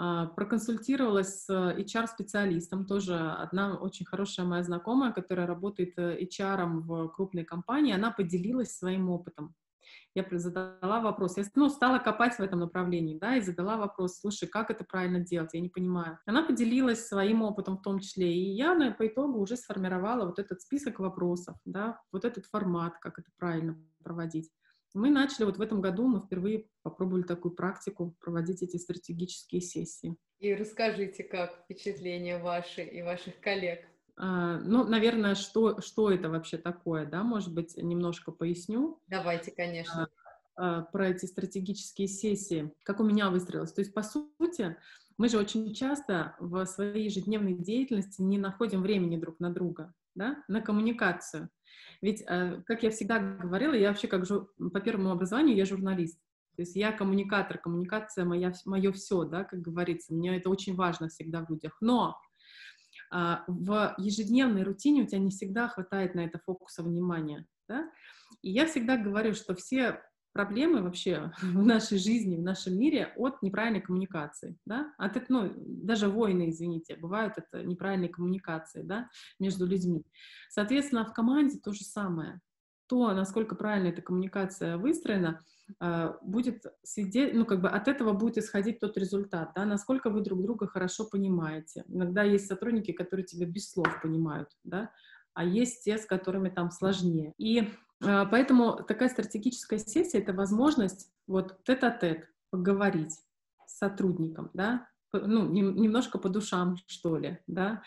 э, проконсультировалась с HR-специалистом, тоже одна очень хорошая моя знакомая, которая работает HR в крупной компании, она поделилась своим опытом я задала вопрос, я ну, стала копать в этом направлении, да, и задала вопрос, слушай, как это правильно делать, я не понимаю. Она поделилась своим опытом в том числе, и я на, по итогу уже сформировала вот этот список вопросов, да, вот этот формат, как это правильно проводить. Мы начали вот в этом году, мы впервые попробовали такую практику, проводить эти стратегические сессии. И расскажите, как впечатления ваши и ваших коллег? А, ну, наверное, что, что это вообще такое, да, может быть, немножко поясню. Давайте, конечно. А, а, про эти стратегические сессии, как у меня выстроилось. То есть, по сути, мы же очень часто в своей ежедневной деятельности не находим времени друг на друга, да, на коммуникацию. Ведь, как я всегда говорила, я вообще как жур... по первому образованию я журналист. То есть я коммуникатор, коммуникация моя, мое все, да, как говорится. Мне это очень важно всегда в людях. Но в ежедневной рутине у тебя не всегда хватает на это фокуса внимания. Да? И я всегда говорю, что все проблемы вообще в нашей жизни, в нашем мире от неправильной коммуникации, да, от, ну, даже войны, извините, бывают это неправильные коммуникации, да, между людьми. Соответственно, в команде то же самое. То, насколько правильно эта коммуникация выстроена, а, будет свидеть, ну, как бы от этого будет исходить тот результат, да, насколько вы друг друга хорошо понимаете. Иногда есть сотрудники, которые тебя без слов понимают, да, а есть те, с которыми там сложнее. И э, поэтому такая стратегическая сессия — это возможность вот тет-а-тет поговорить с сотрудником, да, ну, немножко по душам, что ли, да.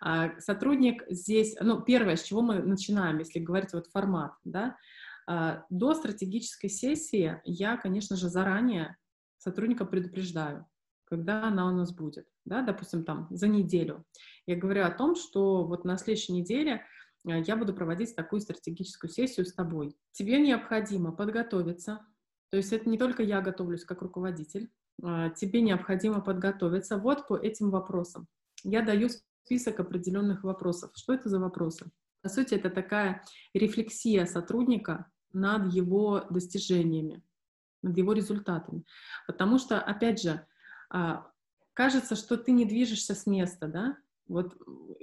А сотрудник здесь, ну, первое, с чего мы начинаем, если говорить вот формат, да, а, до стратегической сессии я, конечно же, заранее сотрудника предупреждаю, когда она у нас будет, да, допустим, там, за неделю. Я говорю о том, что вот на следующей неделе а, я буду проводить такую стратегическую сессию с тобой. Тебе необходимо подготовиться, то есть это не только я готовлюсь как руководитель, тебе необходимо подготовиться вот по этим вопросам. Я даю список определенных вопросов. Что это за вопросы? По сути, это такая рефлексия сотрудника над его достижениями, над его результатами. Потому что, опять же, а, кажется, что ты не движешься с места, да, вот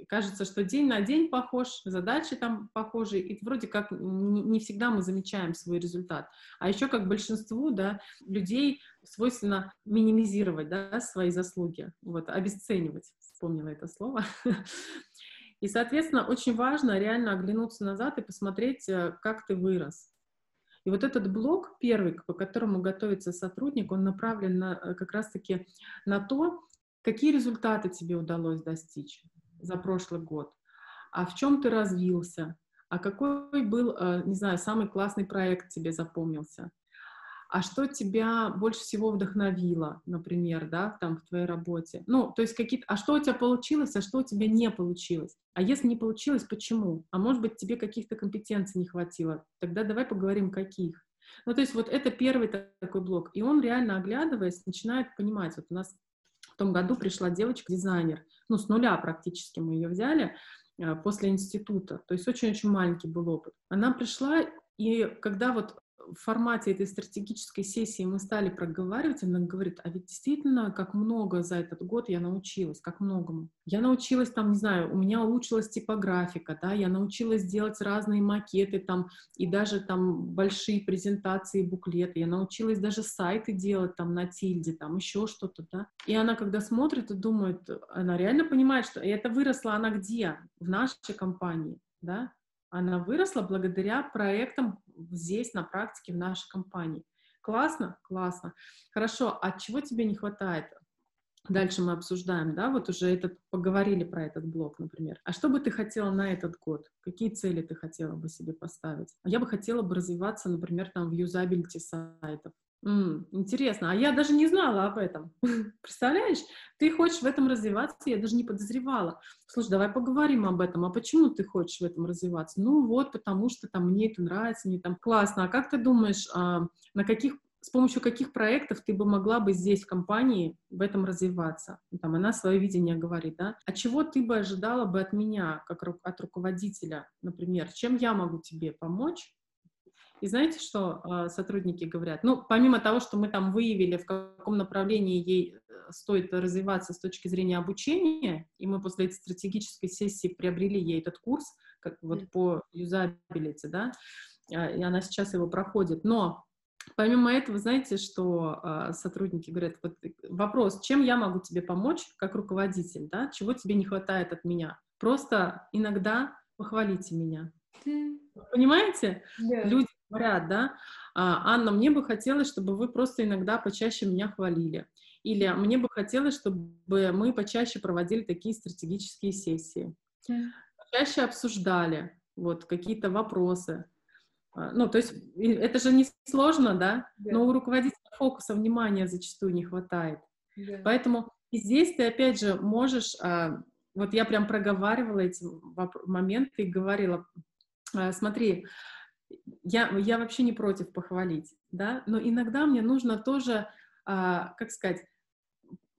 кажется, что день на день похож, задачи там похожи, и вроде как не всегда мы замечаем свой результат. А еще как большинству, да, людей свойственно минимизировать, да, свои заслуги, вот, обесценивать, вспомнила это слово. И, соответственно, очень важно реально оглянуться назад и посмотреть, э, как ты вырос. И вот этот блок первый, по которому готовится сотрудник, он направлен на, э, как раз-таки на то, какие результаты тебе удалось достичь за прошлый год, а в чем ты развился, а какой был, э, не знаю, самый классный проект тебе запомнился, а что тебя больше всего вдохновило, например, да, там в твоей работе. Ну, то есть какие-то, а что у тебя получилось, а что у тебя не получилось. А если не получилось, почему? А может быть, тебе каких-то компетенций не хватило. Тогда давай поговорим, каких. Ну, то есть вот это первый такой блок. И он реально, оглядываясь, начинает понимать. Вот у нас том году пришла девочка-дизайнер, ну, с нуля практически мы ее взяли, э, после института. То есть очень-очень маленький был опыт. Она пришла, и когда вот формате этой стратегической сессии мы стали проговаривать, она говорит, а ведь действительно, как много за этот год я научилась, как многому. Я научилась там, не знаю, у меня улучшилась типографика, да, я научилась делать разные макеты там, и даже там большие презентации, буклеты, я научилась даже сайты делать там на тильде, там еще что-то, да. И она, когда смотрит и думает, она реально понимает, что это выросла она где? В нашей компании, да, она выросла благодаря проектам здесь, на практике, в нашей компании. Классно? Классно. Хорошо, а чего тебе не хватает? Дальше мы обсуждаем, да, вот уже этот, поговорили про этот блок, например. А что бы ты хотела на этот год? Какие цели ты хотела бы себе поставить? Я бы хотела бы развиваться, например, там в юзабилити сайтов. М, интересно, а я даже не знала об этом. Представляешь, ты хочешь в этом развиваться, я даже не подозревала. Слушай, давай поговорим об этом. А почему ты хочешь в этом развиваться? Ну вот, потому что там мне это нравится, мне там классно. А как ты думаешь, а, на каких с помощью каких проектов ты бы могла бы здесь, в компании, в этом развиваться? Ну, там она свое видение говорит, да? А чего ты бы ожидала бы от меня, как от руководителя, например? Чем я могу тебе помочь? И знаете, что э, сотрудники говорят? Ну, помимо того, что мы там выявили, в каком направлении ей э, стоит развиваться с точки зрения обучения, и мы после этой стратегической сессии приобрели ей этот курс, как вот по юзабилити, да, э, и она сейчас его проходит. Но помимо этого, знаете, что э, сотрудники говорят, вот вопрос, чем я могу тебе помочь как руководитель, да, чего тебе не хватает от меня? Просто иногда похвалите меня. Понимаете? Yeah. Люди говорят, да, «А, Анна, мне бы хотелось, чтобы вы просто иногда почаще меня хвалили. Или мне бы хотелось, чтобы мы почаще проводили такие стратегические сессии. Чаще обсуждали вот какие-то вопросы. А, ну, то есть это же не сложно, да? Но у руководителя фокуса внимания зачастую не хватает. Поэтому и здесь ты опять же можешь, а, вот я прям проговаривала эти моменты и говорила, смотри, я, я вообще не против похвалить, да, но иногда мне нужно тоже, а, как сказать,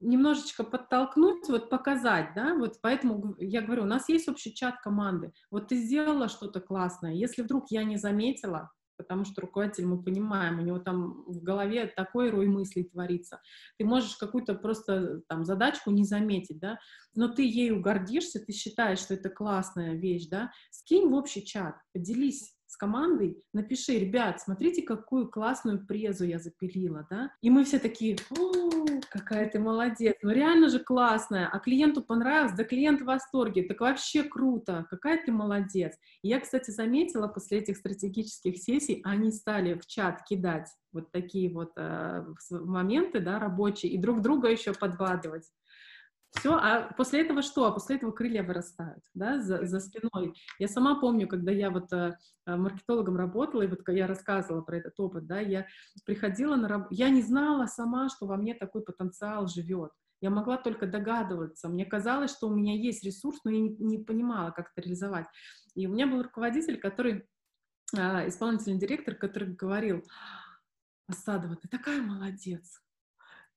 немножечко подтолкнуть, вот показать, да, вот поэтому я говорю, у нас есть общий чат команды, вот ты сделала что-то классное, если вдруг я не заметила, потому что руководитель, мы понимаем, у него там в голове такой рой мыслей творится. Ты можешь какую-то просто там задачку не заметить, да, но ты ею гордишься, ты считаешь, что это классная вещь, да, скинь в общий чат, поделись с командой, напиши, ребят, смотрите, какую классную презу я запилила, да, и мы все такие, какая ты молодец, ну реально же классная, а клиенту понравилось, да клиент в восторге, так вообще круто, какая ты молодец. И я, кстати, заметила после этих стратегических сессий, они стали в чат кидать вот такие вот э, моменты, да, рабочие, и друг друга еще подвадывать. Все, а после этого что? А после этого крылья вырастают, да, за, за спиной. Я сама помню, когда я вот э, маркетологом работала, и вот я рассказывала про этот опыт, да, я приходила на работу, я не знала сама, что во мне такой потенциал живет. Я могла только догадываться. Мне казалось, что у меня есть ресурс, но я не, не понимала, как это реализовать. И у меня был руководитель, который, э, исполнительный директор, который говорил, Асадова, ты такая молодец,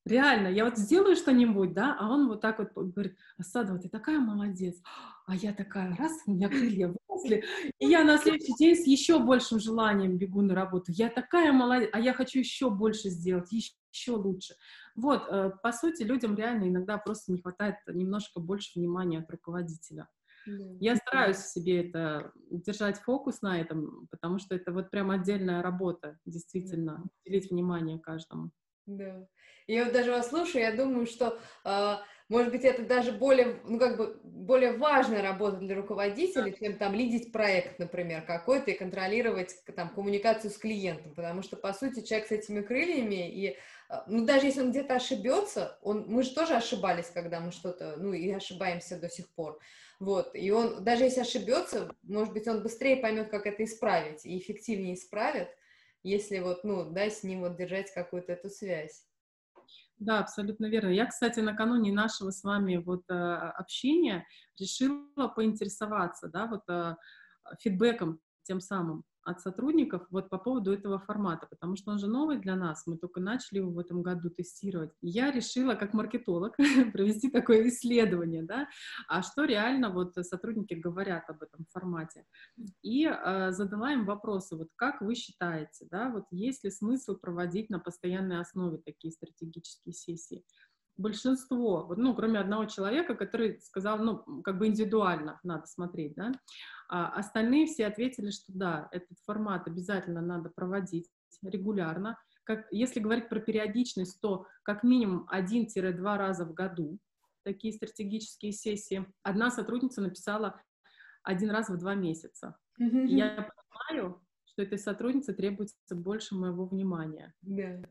Реально, я вот сделаю что-нибудь, да, а он вот так вот говорит, Асадова, ты такая молодец. А я такая, раз, у меня крылья выросли, и я на следующий день с еще большим желанием бегу на работу. Я такая молодец, а я хочу еще больше сделать, еще лучше. Вот, э, по сути, людям реально иногда просто не хватает немножко больше внимания от руководителя. Я стараюсь себе это держать фокус на этом, потому что это вот прям отдельная работа, действительно, уделить внимание каждому. Да. Я вот даже вас слушаю, я думаю, что, э, может быть, это даже более, ну, как бы, более важная работа для руководителей, чем там лидить проект, например, какой-то и контролировать там коммуникацию с клиентом, потому что, по сути, человек с этими крыльями, и, э, ну, даже если он где-то ошибется, он, мы же тоже ошибались, когда мы что-то, ну, и ошибаемся до сих пор, вот, и он, даже если ошибется, может быть, он быстрее поймет, как это исправить, и эффективнее исправит, если вот, ну, да, с ним вот держать какую-то эту связь. Да, абсолютно верно. Я, кстати, накануне нашего с вами вот э, общения решила поинтересоваться, да, вот э, фидбэком тем самым от сотрудников вот по поводу этого формата, потому что он же новый для нас, мы только начали его в этом году тестировать. Я решила, как маркетолог, провести такое исследование, да, а что реально вот сотрудники говорят об этом формате. И э, задала им вопросы, вот как вы считаете, да, вот есть ли смысл проводить на постоянной основе такие стратегические сессии? Большинство, ну, кроме одного человека, который сказал, ну, как бы индивидуально надо смотреть, да, а остальные все ответили, что да, этот формат обязательно надо проводить регулярно. Как, если говорить про периодичность, то как минимум 1-2 раза в году такие стратегические сессии. Одна сотрудница написала один раз в два месяца. Mm-hmm. И я понимаю, что этой сотруднице требуется больше моего внимания. Yeah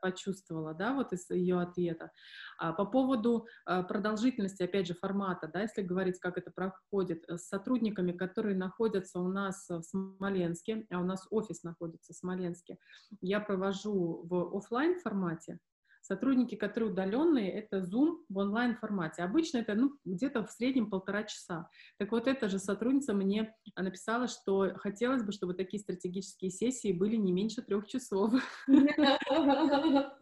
почувствовала, да, вот из ее ответа. А по поводу а, продолжительности, опять же, формата, да, если говорить, как это проходит, с сотрудниками, которые находятся у нас в Смоленске, а у нас офис находится в Смоленске, я провожу в офлайн формате, Сотрудники, которые удаленные, это Zoom в онлайн-формате. Обычно это ну, где-то в среднем полтора часа. Так вот, эта же сотрудница мне написала, что хотелось бы, чтобы такие стратегические сессии были не меньше трех часов.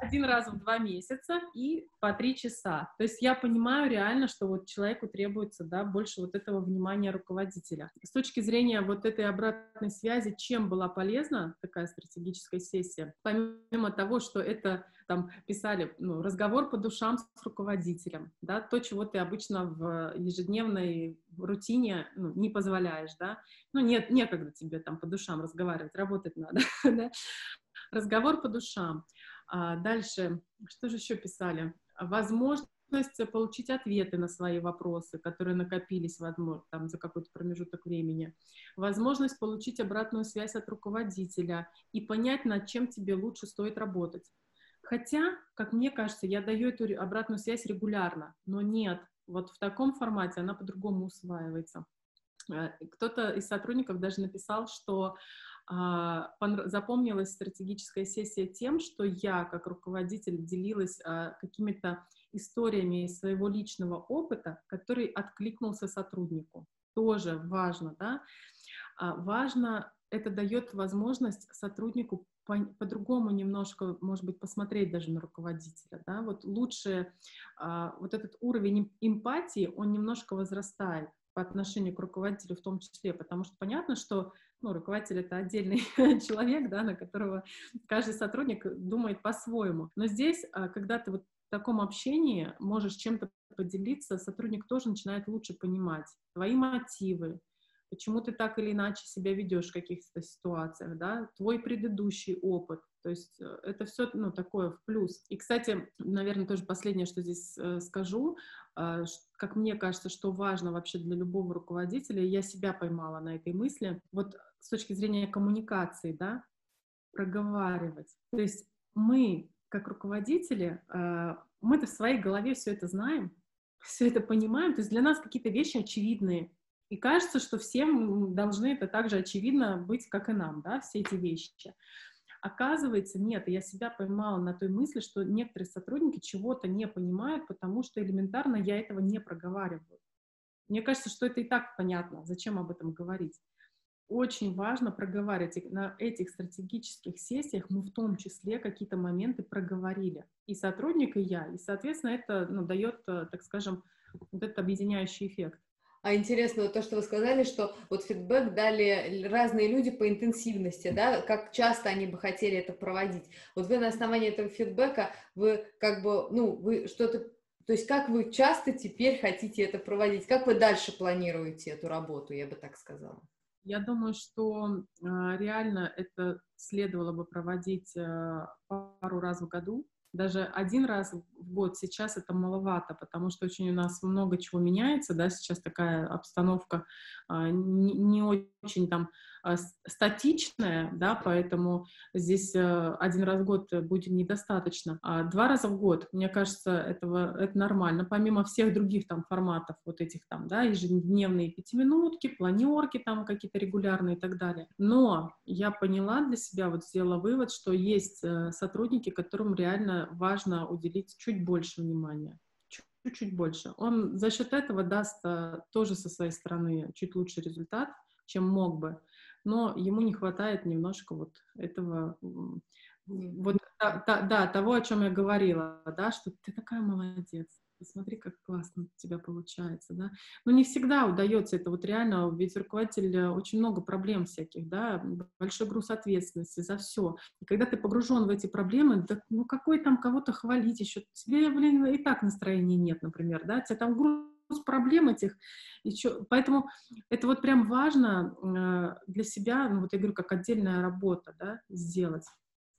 Один раз в два месяца и по три часа. То есть я понимаю реально, что вот человеку требуется да, больше вот этого внимания руководителя. С точки зрения вот этой обратной связи, чем была полезна такая стратегическая сессия? Помимо того, что это там писали ну, разговор по душам с руководителем, да, то, чего ты обычно в ежедневной рутине ну, не позволяешь, да, ну нет, некогда тебе там по душам разговаривать, работать надо, да? Разговор по душам. А дальше, что же еще писали? Возможность получить ответы на свои вопросы, которые накопились, возможно, там, за какой-то промежуток времени. Возможность получить обратную связь от руководителя и понять, над чем тебе лучше стоит работать. Хотя, как мне кажется, я даю эту обратную связь регулярно, но нет, вот в таком формате она по-другому усваивается. Э, кто-то из сотрудников даже написал, что запомнилась стратегическая сессия тем, что я, как руководитель, делилась а, какими-то историями из своего личного опыта, который откликнулся сотруднику. Тоже важно, да? А, важно, это дает возможность сотруднику по-другому немножко, может быть, посмотреть даже на руководителя, да, вот лучше вот этот уровень эмпатии, он немножко возрастает по отношению к руководителю в том числе, потому что понятно, что ну, руководитель это отдельный человек, да, на которого каждый сотрудник думает по-своему. Но здесь, а, когда ты вот в таком общении можешь чем-то поделиться, сотрудник тоже начинает лучше понимать твои мотивы, почему ты так или иначе себя ведешь в каких-то ситуациях, да, твой предыдущий опыт. То есть э, это все, ну, такое в плюс. И, кстати, наверное, тоже последнее, что здесь э, скажу, э, как мне кажется, что важно вообще для любого руководителя, я себя поймала на этой мысли, вот с точки зрения коммуникации, да, проговаривать. То есть мы, как руководители, э, мы-то в своей голове все это знаем, все это понимаем, то есть для нас какие-то вещи очевидные, и кажется, что всем должны это также очевидно быть, как и нам, да, все эти вещи. Оказывается, нет, я себя поймала на той мысли, что некоторые сотрудники чего-то не понимают, потому что элементарно я этого не проговариваю. Мне кажется, что это и так понятно, зачем об этом говорить очень важно проговаривать. на этих стратегических сессиях мы в том числе какие-то моменты проговорили. И сотрудник, и я. И, соответственно, это ну, дает, э, так скажем, вот этот объединяющий эффект. А интересно то, что вы сказали, что вот фидбэк дали разные люди по интенсивности, да, как часто они бы хотели это проводить. Вот вы на основании этого фидбэка, вы как бы, ну, вы что-то, то есть как вы часто теперь хотите это проводить, как вы дальше планируете эту работу, я бы так сказала. Я думаю, что э, реально это следовало бы проводить э, пару раз в году. Даже один раз в год сейчас это маловато, потому что очень у нас много чего меняется, да, сейчас такая обстановка э, не, не очень там а, статичная, да, поэтому здесь э, один раз в год будет недостаточно. А два раза в год, мне кажется, этого, это нормально, помимо всех других там форматов, вот этих там, да, ежедневные пятиминутки, планерки там какие-то регулярные и так далее. Но я поняла для себя, вот сделала вывод, что есть э, сотрудники, которым реально важно уделить чуть больше внимания чуть-чуть больше. Он за счет этого даст э, тоже со своей стороны чуть лучший результат, чем мог бы но ему не хватает немножко вот этого, вот, да, да, того, о чем я говорила, да, что ты такая молодец, посмотри, как классно у тебя получается, да. Но не всегда удается это, вот реально, ведь руководитель э, очень много проблем всяких, да, большой груз ответственности за все. И когда ты погружен в эти проблемы, да, ну какой там кого-то хвалить еще, тебе, блин, и так настроения нет, например, да, тебя там груз проблем этих. И чё, поэтому это вот прям важно э, для себя, ну вот я говорю, как отдельная работа, да, сделать.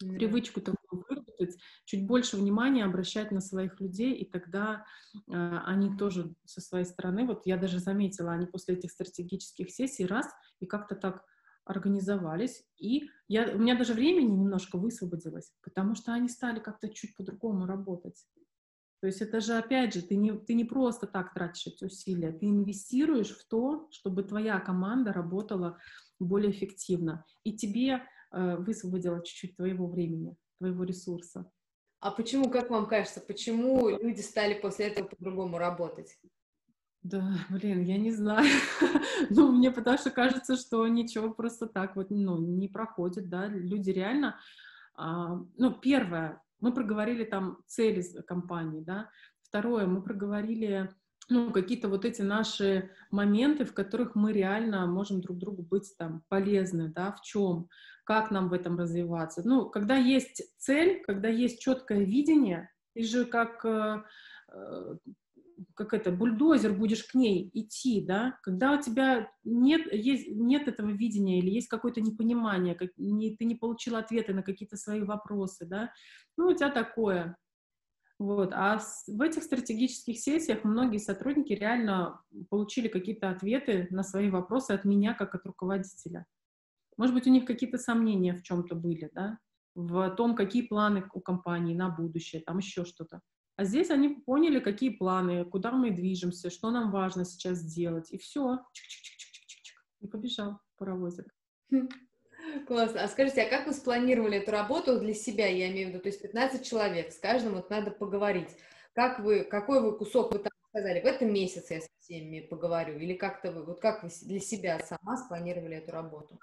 Mm-hmm. Привычку такую выработать, чуть больше внимания обращать на своих людей, и тогда э, они тоже со своей стороны, вот я даже заметила, они после этих стратегических сессий раз, и как-то так организовались, и я, у меня даже времени немножко высвободилось, потому что они стали как-то чуть по-другому работать. То есть это же, опять же, ты не, ты не просто так тратишь эти усилия, ты инвестируешь в то, чтобы твоя команда работала более эффективно, и тебе э, высвободило чуть-чуть твоего времени, твоего ресурса. А почему, как вам кажется, почему люди стали после этого по-другому работать? Да, блин, я не знаю. ну, мне потому что кажется, что ничего просто так вот, ну, не проходит, да. Люди реально... А, ну, первое, мы проговорили там цели компании, да. Второе, мы проговорили ну, какие-то вот эти наши моменты, в которых мы реально можем друг другу быть там полезны, да, в чем, как нам в этом развиваться. Ну, когда есть цель, когда есть четкое видение, ты же как э, э как это, бульдозер будешь к ней идти, да, когда у тебя нет, есть, нет этого видения или есть какое-то непонимание, как, не, ты не получил ответы на какие-то свои вопросы, да, ну, у тебя такое. Вот. А в этих стратегических сессиях многие сотрудники реально получили какие-то ответы на свои вопросы от меня, как от руководителя. Может быть, у них какие-то сомнения в чем-то были, да, в том, какие планы у компании на будущее, там еще что-то. А здесь они поняли, какие планы, куда мы движемся, что нам важно сейчас сделать. И все. Чик-чик-чик-чик-чик. И побежал паровозик. Классно. А скажите, а как вы спланировали эту работу для себя, я имею в виду, то есть 15 человек, с каждым вот надо поговорить. Как вы, какой вы кусок вы там сказали, в этом месяце я со всеми поговорю, или как-то вы, вот как вы для себя сама спланировали эту работу?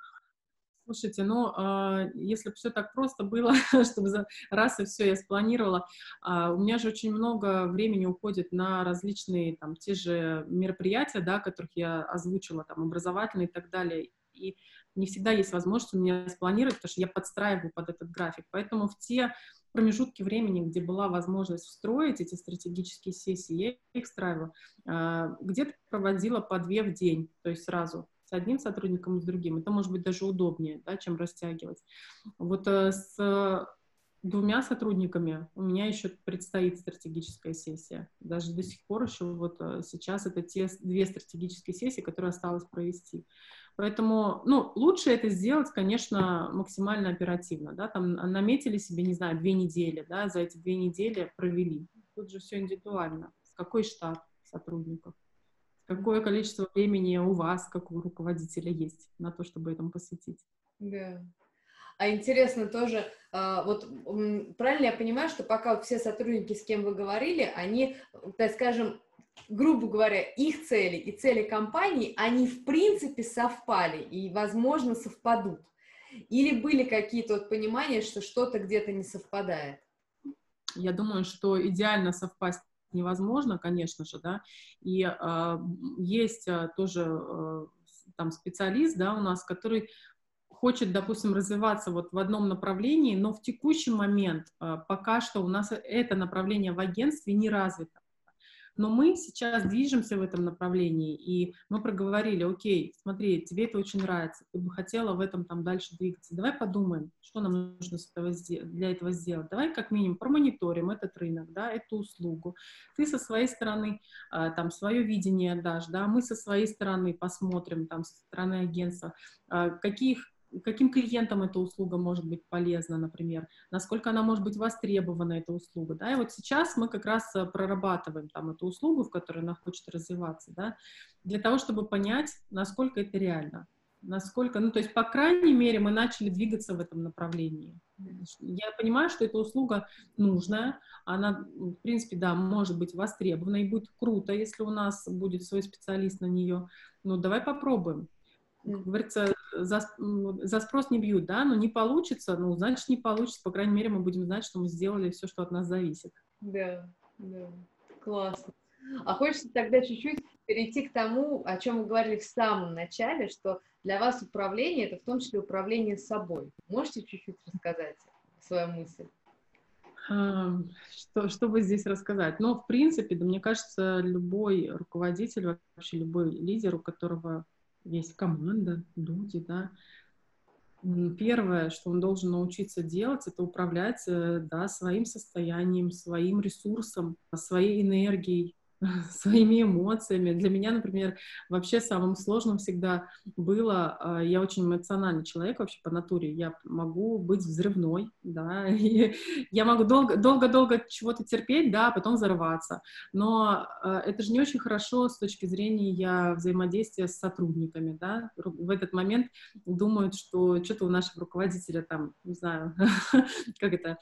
Слушайте, ну, э, если бы все так просто было, чтобы за раз и все я спланировала, э, у меня же очень много времени уходит на различные там те же мероприятия, да, которых я озвучила, там, образовательные и так далее, и не всегда есть возможность у меня спланировать, потому что я подстраиваю под этот график, поэтому в те промежутки времени, где была возможность встроить эти стратегические сессии, я их встраивала. Э, где-то проводила по две в день, то есть сразу с одним сотрудником и с другим. Это может быть даже удобнее, да, чем растягивать. Вот э, с двумя сотрудниками у меня еще предстоит стратегическая сессия. Даже до сих пор еще вот э, сейчас это те две стратегические сессии, которые осталось провести. Поэтому, ну, лучше это сделать, конечно, максимально оперативно, да, там наметили себе, не знаю, две недели, да, за эти две недели провели. Тут же все индивидуально. Какой штат сотрудников? Какое количество времени у вас, как у руководителя, есть на то, чтобы этому посвятить? Да. А интересно тоже, а, вот правильно я понимаю, что пока все сотрудники, с кем вы говорили, они, так скажем, грубо говоря, их цели и цели компании, они в принципе совпали и, возможно, совпадут? Или были какие-то вот понимания, что что-то где-то не совпадает? Я думаю, что идеально совпасть невозможно, конечно же, да, и э, есть э, тоже э, там специалист, да, у нас, который хочет, допустим, развиваться вот в одном направлении, но в текущий момент э, пока что у нас это направление в агентстве не развито. Но мы сейчас движемся в этом направлении, и мы проговорили, окей, смотри, тебе это очень нравится, ты бы хотела в этом там дальше двигаться. Давай подумаем, что нам нужно для этого сделать. Давай как минимум промониторим этот рынок, да, эту услугу. Ты со своей стороны а, там свое видение дашь, да, мы со своей стороны посмотрим там со стороны агентства, а, каких каким клиентам эта услуга может быть полезна, например, насколько она может быть востребована, эта услуга, да, и вот сейчас мы как раз э, прорабатываем там эту услугу, в которой она хочет развиваться, да, для того, чтобы понять, насколько это реально, насколько, ну, то есть, по крайней мере, мы начали двигаться в этом направлении. Я понимаю, что эта услуга нужная, она, в принципе, да, может быть востребована, и будет круто, если у нас будет свой специалист на нее, ну, давай попробуем, как говорится, за, за спрос не бьют, да, но не получится, ну, значит, не получится, по крайней мере, мы будем знать, что мы сделали все, что от нас зависит. Да, да, классно. А хочется тогда чуть-чуть перейти к тому, о чем мы говорили в самом начале, что для вас управление – это в том числе управление собой. Можете чуть-чуть рассказать свою мысль? Что, что бы здесь рассказать? Ну, в принципе, да, мне кажется, любой руководитель, вообще любой лидер, у которого есть команда, люди, да. Первое, что он должен научиться делать, это управлять э, да, своим состоянием, своим ресурсом, своей энергией, своими эмоциями. Для меня, например, вообще самым сложным всегда было, а, я очень эмоциональный человек вообще по натуре, я могу быть взрывной, да, и я могу долго-долго чего-то терпеть, да, а потом взорваться, но а, это же не очень хорошо с точки зрения взаимодействия с сотрудниками, да, в этот момент думают, что что-то у нашего руководителя там, не знаю, как это,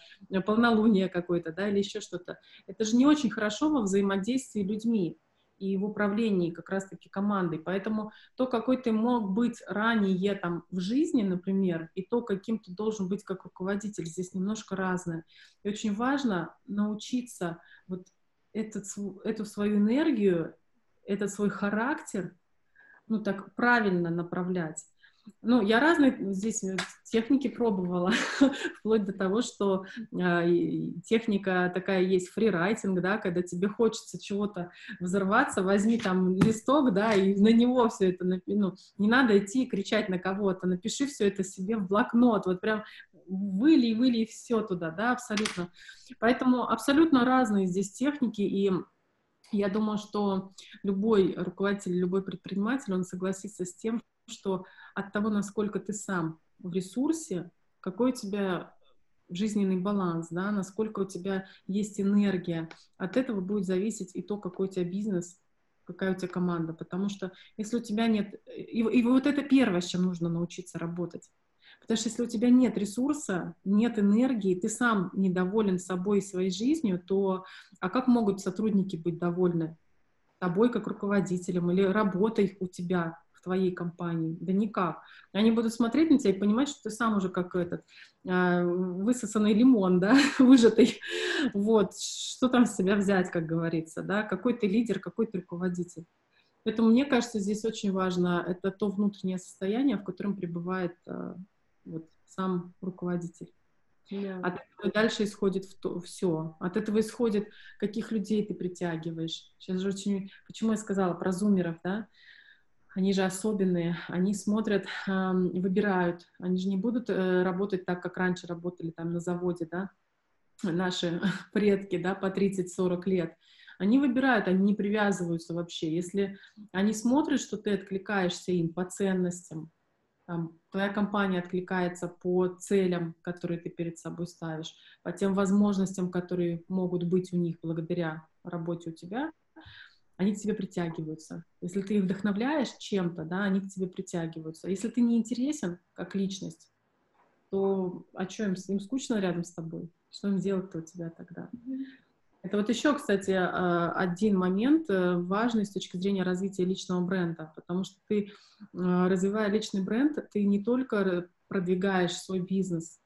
полнолуние какое-то, да, или еще что-то. Это же не очень хорошо во взаимодействии людьми и в управлении как раз-таки командой. Поэтому то, какой ты мог быть ранее там в жизни, например, и то, каким ты должен быть как руководитель, здесь немножко разное. И очень важно научиться вот этот, эту свою энергию, этот свой характер, ну так правильно направлять. Ну, я разные здесь э, техники пробовала, вплоть до того, что э, техника такая есть фрирайтинг, да, когда тебе хочется чего-то взорваться, возьми там листок, да, и на него все это, ну, не надо идти и кричать на кого-то, напиши все это себе в блокнот, вот прям выли, выли все туда, да, абсолютно. Поэтому абсолютно разные здесь техники, и я думаю, что любой руководитель, любой предприниматель, он согласится с тем, что от того, насколько ты сам в ресурсе, какой у тебя жизненный баланс, да, насколько у тебя есть энергия, от этого будет зависеть и то, какой у тебя бизнес, какая у тебя команда, потому что если у тебя нет, и, и вот это первое, с чем нужно научиться работать, потому что если у тебя нет ресурса, нет энергии, ты сам недоволен собой и своей жизнью, то а как могут сотрудники быть довольны? Тобой как руководителем или работой у тебя, твоей компании? Да никак. Они будут смотреть на тебя и понимать, что ты сам уже как этот а, высосанный лимон, да, выжатый. Вот, что там с себя взять, как говорится, да, какой ты лидер, какой ты руководитель. Поэтому мне кажется, здесь очень важно это то внутреннее состояние, в котором пребывает а, вот, сам руководитель. Yeah. От этого дальше исходит в то, все. От этого исходит, каких людей ты притягиваешь. Сейчас же очень... Почему я сказала про зумеров, да? Они же особенные, они смотрят, выбирают, они же не будут э, работать так, как раньше работали там на заводе, да, наши предки, да, по 30-40 лет. Они выбирают, они не привязываются вообще. Если они смотрят, что ты откликаешься им по ценностям, там, твоя компания откликается по целям, которые ты перед собой ставишь, по тем возможностям, которые могут быть у них благодаря работе у тебя, они к тебе притягиваются. Если ты их вдохновляешь чем-то, да, они к тебе притягиваются. Если ты не интересен как личность, то о чем им скучно рядом с тобой? Что им делать-то у тебя тогда? Это вот еще, кстати, а, один момент э, важный с точки зрения развития личного бренда, потому что ты, а, развивая личный бренд, ты не только продвигаешь свой бизнес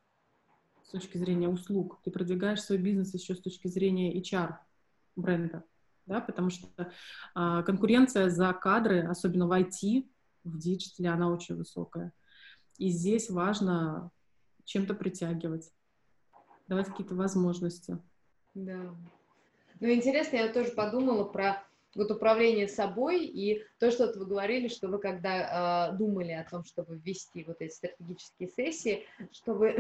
с точки зрения услуг, ты продвигаешь свой бизнес еще с точки зрения HR бренда да, потому что а, конкуренция за кадры, особенно в IT, в digital е, она очень высокая. И здесь важно чем-то притягивать, давать какие-то возможности. Да. Ну, интересно, я тоже подумала про вот управление собой и то, что вы говорили, что вы когда э, думали о том, чтобы ввести вот эти стратегические сессии, что вы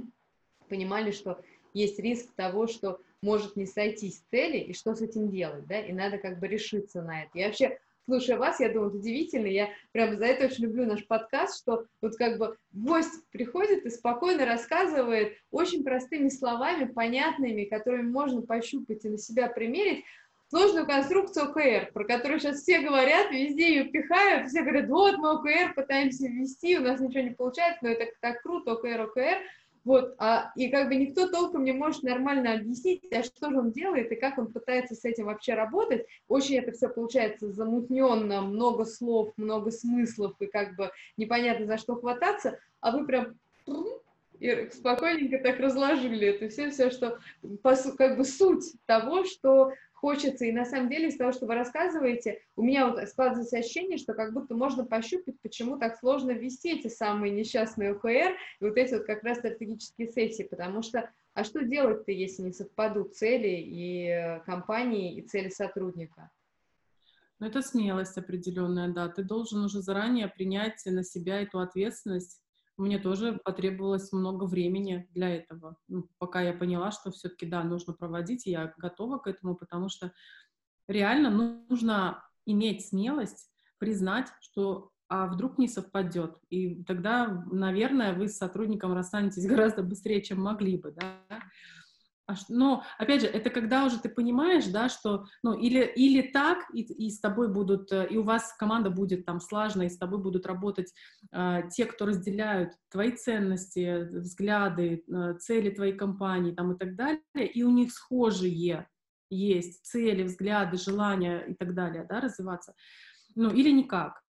понимали, что есть риск того, что может не сойтись цели, и что с этим делать, да, и надо как бы решиться на это. Я вообще, слушая вас, я думаю, удивительно, я прям за это очень люблю наш подкаст, что вот как бы гость приходит и спокойно рассказывает очень простыми словами, понятными, которыми можно пощупать и на себя примерить, сложную конструкцию ОКР, про которую сейчас все говорят, везде ее пихают, все говорят, вот мы ОКР пытаемся ввести, у нас ничего не получается, но это так круто, ОКР, ОКР, вот, а, и как бы никто толком не может нормально объяснить, а что же он делает и как он пытается с этим вообще работать. Очень это все получается замутненно, много слов, много смыслов, и как бы непонятно за что хвататься, а вы прям и спокойненько так разложили это все, все, что как бы суть того, что хочется, и на самом деле из того, что вы рассказываете, у меня вот складывается ощущение, что как будто можно пощупать, почему так сложно ввести эти самые несчастные ОКР и вот эти вот как раз стратегические сессии, потому что, а что делать-то, если не совпадут цели и э, компании, и цели сотрудника? Ну, это смелость определенная, да. Ты должен уже заранее принять на себя эту ответственность мне тоже потребовалось много времени для этого, ну, пока я поняла, что все-таки, да, нужно проводить, и я готова к этому, потому что реально нужно иметь смелость признать, что а вдруг не совпадет. И тогда, наверное, вы с сотрудником расстанетесь гораздо быстрее, чем могли бы, да. А но, опять же, это когда уже ты понимаешь, да, что, ну, или, или так, и, и с тобой будут, э, и у вас команда будет там слажена, и с тобой будут работать э, те, кто разделяют твои ценности, взгляды, э, цели твоей компании там и так далее, и у них схожие есть цели, взгляды, желания и так далее, да, развиваться, ну, или никак.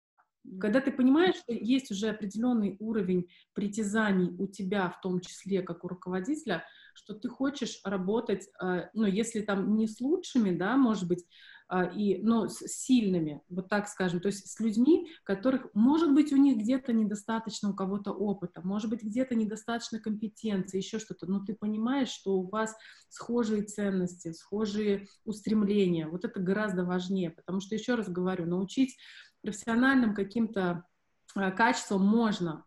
Когда ты понимаешь, что есть уже определенный уровень притязаний у тебя, в том числе как у руководителя, что ты хочешь работать, э, ну, если там не с лучшими, да, может быть, а, и, но с сильными, вот так скажем, то есть с людьми, которых, может быть, у них где-то недостаточно у кого-то опыта, может быть, где-то недостаточно компетенции, еще что-то, но ты понимаешь, что у вас схожие ценности, схожие устремления, вот это гораздо важнее, потому что, еще раз говорю, научить профессиональным каким-то э, качествам можно,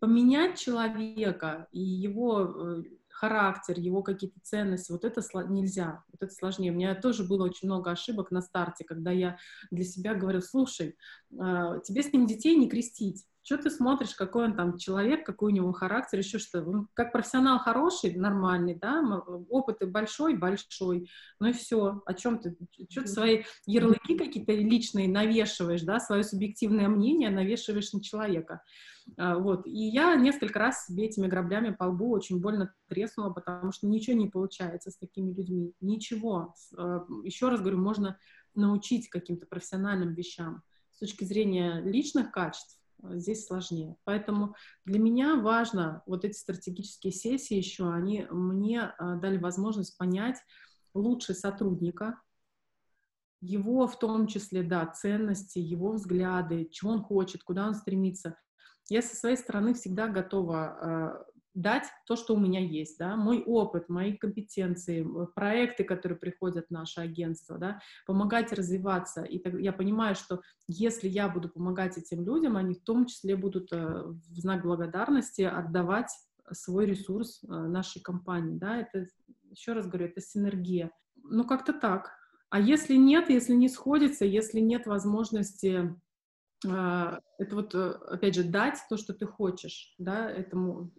поменять человека и его э, характер, его какие-то ценности, вот это нельзя, вот это сложнее. У меня тоже было очень много ошибок на старте, когда я для себя говорю, слушай, а, тебе с ним детей не крестить, что ты смотришь, какой он там человек, какой у него характер, еще что. Он как профессионал хороший, нормальный, да, опыт и большой, большой, ну и все. О чем ты? Что ты свои ярлыки какие-то личные навешиваешь, да, свое субъективное мнение навешиваешь на человека. А, вот. И я несколько раз себе этими граблями по лбу очень больно треснула, потому что ничего не получается с такими людьми. Ничего. А, Еще раз говорю, можно научить каким-то профессиональным вещам. С точки зрения личных качеств здесь сложнее. Поэтому для меня важно, вот эти стратегические сессии еще, они мне дали возможность понять лучше сотрудника, его в том числе, да, ценности, его взгляды, чего он хочет, куда он стремится я со своей стороны всегда готова э, дать то, что у меня есть, да, мой опыт, мои компетенции, проекты, которые приходят в наше агентство, да, помогать развиваться. И так, я понимаю, что если я буду помогать этим людям, они в том числе будут э, в знак благодарности отдавать свой ресурс э, нашей компании, да, это, еще раз говорю, это синергия. Ну, как-то так. А если нет, если не сходится, если нет возможности а, это вот, э, опять же, дать то, что ты хочешь, да, этому,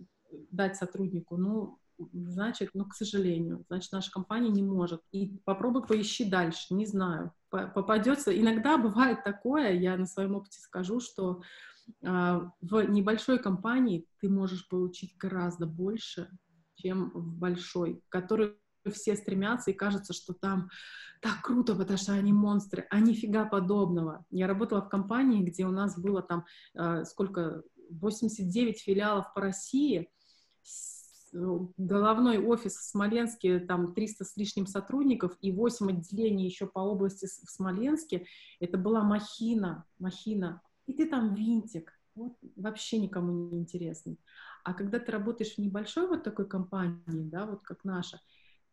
дать сотруднику, ну, значит, ну, к сожалению, значит, наша компания не может. И попробуй поищи дальше, не знаю. Попадется, иногда бывает такое, я на своем опыте скажу, что а, в небольшой компании ты можешь получить гораздо больше, чем в большой, который все стремятся, и кажется, что там так круто, потому что они монстры, а нифига подобного. Я работала в компании, где у нас было там э, сколько, 89 филиалов по России, головной офис в Смоленске, там 300 с лишним сотрудников и 8 отделений еще по области в Смоленске. Это была махина, махина. И ты там винтик, вот, вообще никому не интересный. А когда ты работаешь в небольшой вот такой компании, да, вот как наша,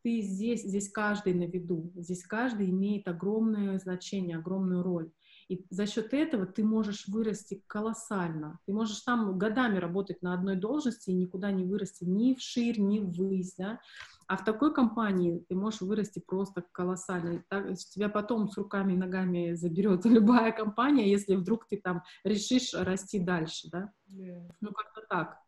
ты здесь, здесь каждый на виду, здесь каждый имеет огромное значение, огромную роль. И за счет этого ты можешь вырасти колоссально. Ты можешь там годами работать на одной должности и никуда не вырасти ни вширь, ни ввысь, да? А в такой компании ты можешь вырасти просто колоссально. Так, тебя потом с руками и ногами заберет любая компания, если вдруг ты там решишь расти дальше, да? Yeah. Ну, как-то так.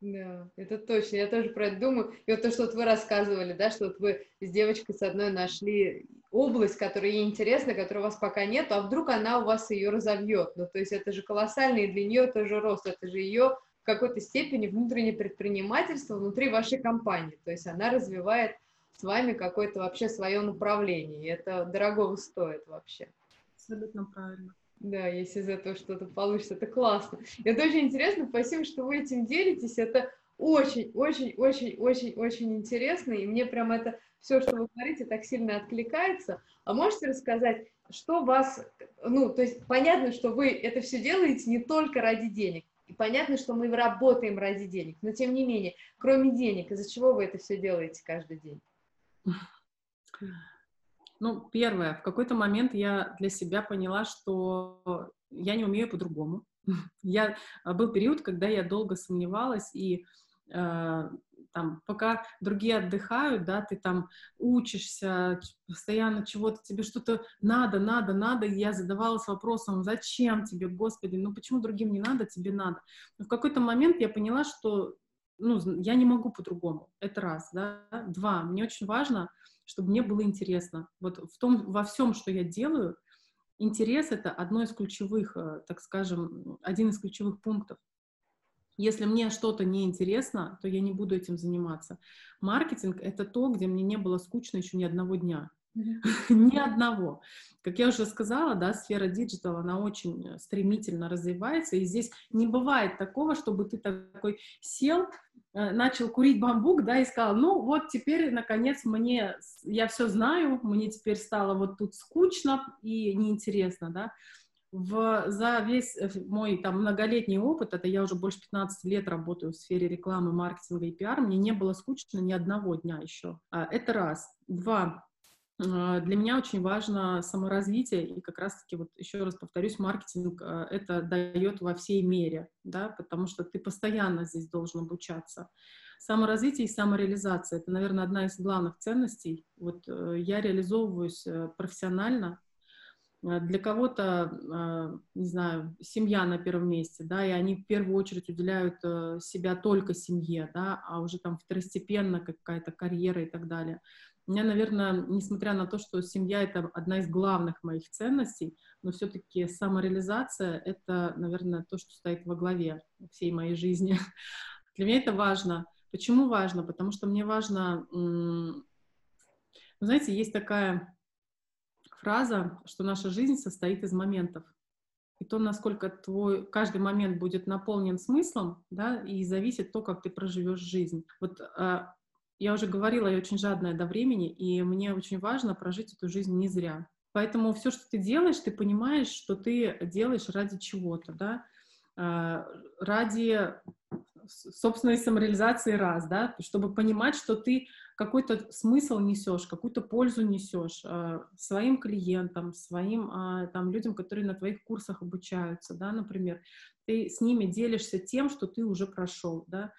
Да, это точно, я тоже про это думаю. И вот то, что вот вы рассказывали, да, что вот вы с девочкой с одной нашли область, которая ей интересна, которой у вас пока нет, а вдруг она у вас ее разовьет. Ну, то есть это же колоссальный для нее тоже рост, это же ее в какой-то степени внутреннее предпринимательство внутри вашей компании. То есть она развивает с вами какое-то вообще свое направление, и это дорого стоит вообще. Абсолютно правильно. Да, если из этого что-то получится, это классно. Это очень интересно, спасибо, что вы этим делитесь, это очень, очень, очень, очень, очень интересно, и мне прям это все, что вы говорите, так сильно откликается. А можете рассказать, что вас, ну, то есть понятно, что вы это все делаете не только ради денег, и понятно, что мы работаем ради денег, но тем не менее, кроме денег, из-за чего вы это все делаете каждый день? Ну, первое, в какой-то момент я для себя поняла, что я не умею по-другому. Я, а, был период, когда я долго сомневалась и э, там, пока другие отдыхают, да, ты там учишься, постоянно чего-то, тебе что-то надо, надо, надо, и я задавалась вопросом, зачем тебе, Господи, ну почему другим не надо, тебе надо. Но в какой-то момент я поняла, что ну, я не могу по-другому. Это раз, да. Два, мне очень важно, чтобы мне было интересно. Вот в том, во всем, что я делаю, интерес — это одно из ключевых, э, так скажем, один из ключевых пунктов. Если мне что-то неинтересно, то я не буду этим заниматься. Маркетинг — это то, где мне не было скучно еще ни одного дня. Ни одного. Как я уже сказала, да, сфера digital, она очень стремительно развивается, и здесь не бывает такого, чтобы ты такой сел, э, начал курить бамбук, да, и сказал, ну вот теперь, наконец, мне, я все знаю, мне теперь стало вот тут скучно и неинтересно, да. В, за весь э, мой там многолетний опыт, это я уже больше 15 лет работаю в сфере рекламы, маркетинга и пиар, мне не было скучно ни одного дня еще. А, это раз. Два для меня очень важно саморазвитие, и как раз-таки, вот еще раз повторюсь, маркетинг а, это дает во всей мере, да, потому что ты постоянно здесь должен обучаться. Саморазвитие и самореализация — это, наверное, одна из главных ценностей. Вот э, я реализовываюсь э, профессионально, а, для кого-то, не знаю, семья на первом месте, да, и они в первую очередь уделяют э, себя только семье, да, а уже там второстепенно какая-то карьера и так далее. Меня, наверное, несмотря на то, что семья — это одна из главных моих ценностей, но все-таки самореализация — это, наверное, то, что стоит во главе всей моей жизни. Для меня это важно. Почему важно? Потому что мне важно... Вы знаете, есть такая фраза, что наша жизнь состоит из моментов. И то, насколько твой каждый момент будет наполнен смыслом, да, и зависит то, как ты проживешь жизнь. Вот а, я уже говорила, я очень жадная до времени, и мне очень важно прожить эту жизнь не зря. Поэтому все, что ты делаешь, ты понимаешь, что ты делаешь ради чего-то, да, а, ради собственной самореализации раз, да, чтобы понимать, что ты какой-то смысл несешь, какую-то пользу несешь э, своим клиентам, своим э, там людям, которые на твоих курсах обучаются, да, например, ты с ними делишься тем, что ты уже прошел, да, а,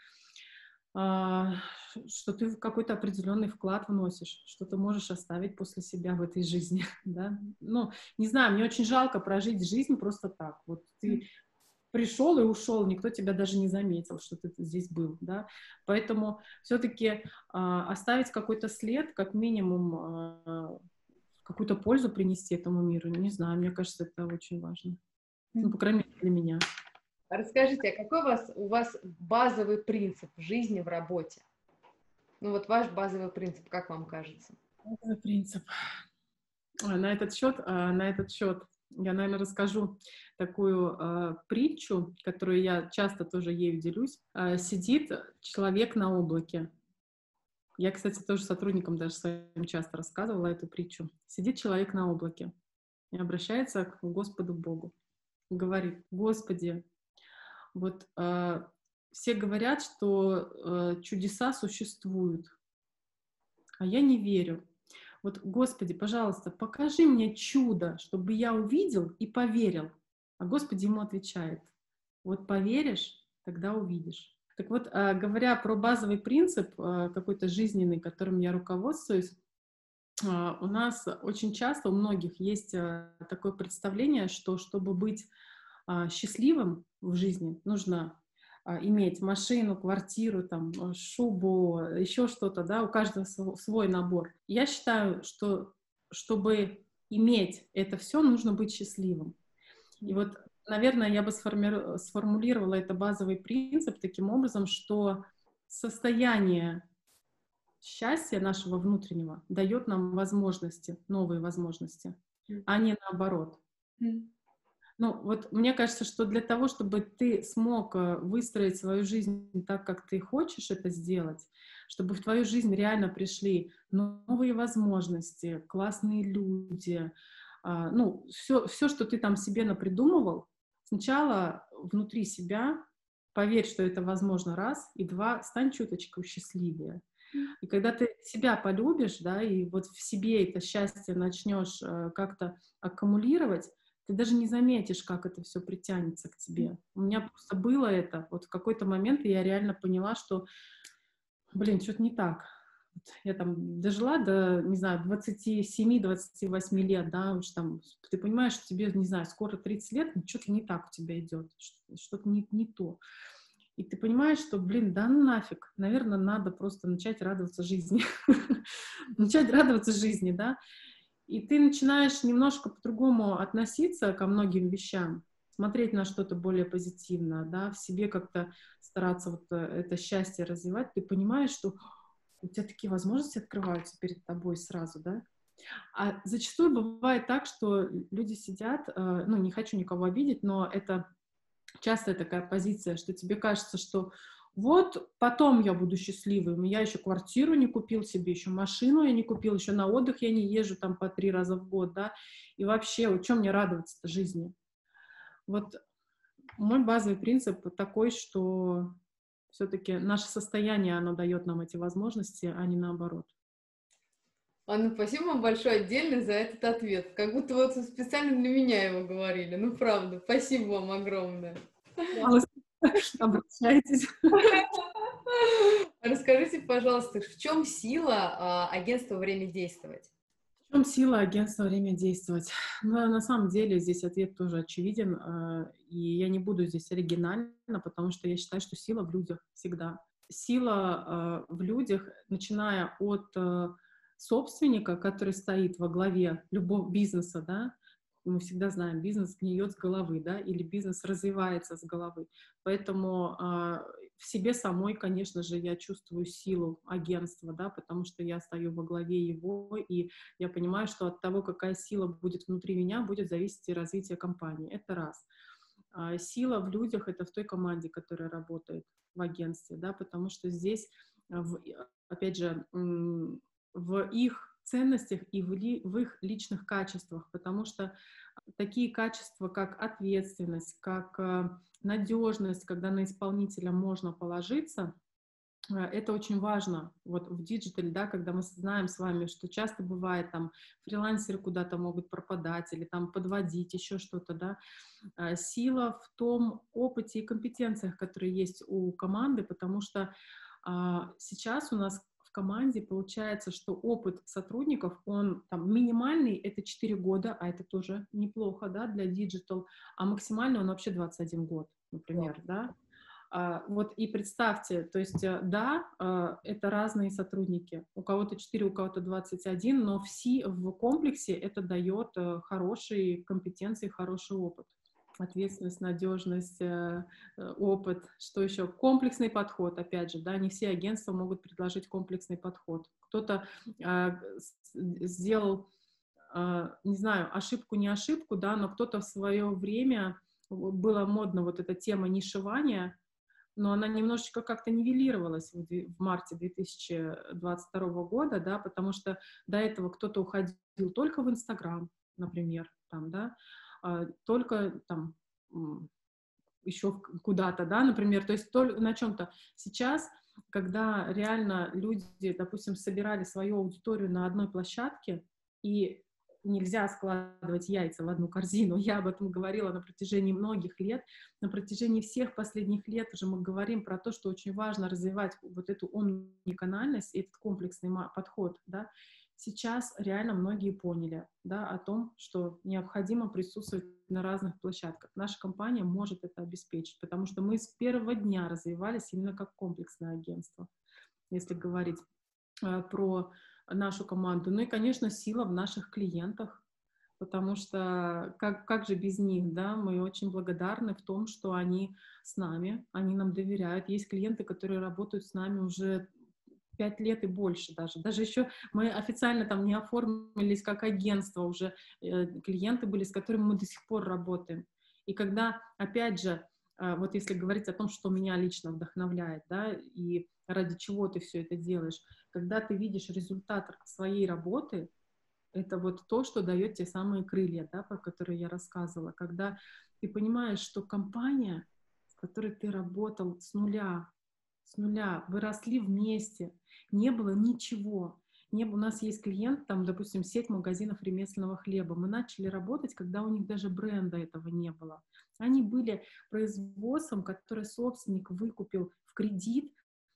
что ты какой-то определенный вклад вносишь, что ты можешь оставить после себя в этой жизни, да. Ну, не знаю, мне очень жалко прожить жизнь просто так. Вот ты пришел и ушел, никто тебя даже не заметил, что ты здесь был, да. Поэтому все-таки а, оставить какой-то след, как минимум а, какую-то пользу принести этому миру, не знаю, мне кажется, это очень важно. Ну, по крайней мере, для меня. Расскажите, а какой у вас, у вас базовый принцип в жизни, в работе? Ну вот ваш базовый принцип, как вам кажется? Базовый принцип. На этот счет, а, на этот счет я, наверное, расскажу такую э, притчу, которую я часто тоже ею делюсь. Э, сидит человек на облаке. Я, кстати, тоже сотрудникам даже своим часто рассказывала эту притчу. Сидит человек на облаке и обращается к Господу Богу. Говорит, Господи, вот э, все говорят, что э, чудеса существуют, а я не верю. Вот, Господи, пожалуйста, покажи мне чудо, чтобы я увидел и поверил. А Господи ему отвечает, вот поверишь, тогда увидишь. Так вот, э, говоря про базовый принцип э, какой-то жизненный, которым я руководствуюсь, э, у нас очень часто у многих есть такое представление, что чтобы быть счастливым в жизни, нужно иметь машину, квартиру, там, шубу, еще что-то, да, у каждого свой набор. Я считаю, что чтобы иметь это все, нужно быть счастливым. И вот, наверное, я бы сформулировала это базовый принцип таким образом, что состояние счастья нашего внутреннего дает нам возможности, новые возможности, а не наоборот. Ну, вот мне кажется, что для того, чтобы ты смог э, выстроить свою жизнь так, как ты хочешь это сделать, чтобы в твою жизнь реально пришли новые возможности, классные люди, а, ну, все, все, что ты там себе напридумывал, сначала внутри себя поверь, что это возможно, раз, и два, стань чуточку счастливее. И когда ты себя полюбишь, да, и вот в себе это счастье начнешь э, как-то аккумулировать, ты даже не заметишь, как это все притянется к тебе. У меня просто было это. Вот в какой-то момент я реально поняла, что блин, что-то не так. Я там дожила до, не знаю, 27-28 лет, да, уж там, ты понимаешь, что тебе, не знаю, скоро 30 лет, что-то не так у тебя идет, что-то не, не то. И ты понимаешь, что, блин, да нафиг, наверное, надо просто начать радоваться жизни. начать радоваться жизни, да. И ты начинаешь немножко по-другому относиться ко многим вещам, смотреть на что-то более позитивно, да, в себе как-то стараться вот э, это счастье развивать, ты понимаешь, что у тебя такие возможности открываются перед тобой сразу, да. А зачастую бывает так, что люди сидят, э, ну, не хочу никого обидеть, но это частая такая позиция, что тебе кажется, что вот потом я буду счастливым. Я еще квартиру не купил себе, еще машину я не купил, еще на отдых я не езжу там по три раза в год, да. И вообще, о чем мне радоваться-то жизни? Вот мой базовый принцип такой, что все-таки наше состояние, оно дает нам эти возможности, а не наоборот. Анна, спасибо вам большое отдельно за этот ответ. Как будто вот специально для меня его говорили. Ну, правда, спасибо вам огромное. Обращайтесь. Расскажите, пожалуйста, в чем сила а, агентства «Время действовать»? В чем сила агентства «Время действовать»? Ну, на самом деле здесь ответ тоже очевиден, а, и я не буду здесь оригинальна, потому что я считаю, что сила в людях всегда. Сила а, в людях, начиная от собственника, который стоит во главе любого бизнеса, да, мы всегда знаем, бизнес гниет с головы, да, или бизнес развивается с головы. Поэтому э, в себе самой, конечно же, я чувствую силу агентства, да, потому что я стою во главе его, и я понимаю, что от того, какая сила будет внутри меня, будет зависеть и развитие компании. Это раз. А сила в людях — это в той команде, которая работает в агентстве, да, потому что здесь, в, опять же, в их ценностях и в, ли, в их личных качествах, потому что такие качества, как ответственность, как э, надежность, когда на исполнителя можно положиться, э, это очень важно вот в digital е, да, когда мы знаем с вами, что часто бывает там фрилансеры куда-то могут пропадать или там подводить, еще что-то, да. Э, сила в том опыте и компетенциях, которые есть у команды, потому что а, сейчас у нас команде получается, что опыт сотрудников, он там минимальный, это 4 года, а это тоже неплохо, да, для digital, а максимальный он вообще 21 год, например, да. А, вот и представьте, то есть, э, да, а, это разные сотрудники, у кого-то 4, у кого-то 21, но все в комплексе это дает э, хорошие компетенции, хороший опыт ответственность, надежность, э, э, опыт, что еще? Комплексный подход, опять же, да, не все агентства могут предложить комплексный подход. Кто-то э, сделал, э, не знаю, ошибку, не ошибку, да, но кто-то в свое время, была модна вот эта тема нишевания, но она немножечко как-то нивелировалась в, в марте 2022 года, да, потому что до этого кто-то уходил только в Инстаграм, например, там, да, только там еще куда-то, да, например, то есть только на чем-то. Сейчас, когда реально люди, допустим, собирали свою аудиторию на одной площадке, и нельзя складывать яйца в одну корзину. Я об этом говорила на протяжении многих лет. На протяжении всех последних лет уже мы говорим про то, что очень важно развивать вот эту омниканальность, этот комплексный подход, да, сейчас реально многие поняли да, о том, что необходимо присутствовать на разных площадках. Наша компания может это обеспечить, потому что мы с первого дня развивались именно как комплексное агентство, если говорить э, про нашу команду. Ну и, конечно, сила в наших клиентах, потому что как, как же без них, да, мы очень благодарны в том, что они с нами, они нам доверяют. Есть клиенты, которые работают с нами уже пять лет и больше даже. Даже еще мы официально там не оформились как агентство, уже э, клиенты были, с которыми мы до сих пор работаем. И когда, опять же, э, вот если говорить о том, что меня лично вдохновляет, да, и ради чего ты все это делаешь, когда ты видишь результат своей работы, это вот то, что дает те самые крылья, да, про которые я рассказывала, когда ты понимаешь, что компания, с которой ты работал с нуля, с нуля, вы росли вместе, не было ничего. Не, у нас есть клиент, там, допустим, сеть магазинов ремесленного хлеба. Мы начали работать, когда у них даже бренда этого не было. Они были производством, которое собственник выкупил в кредит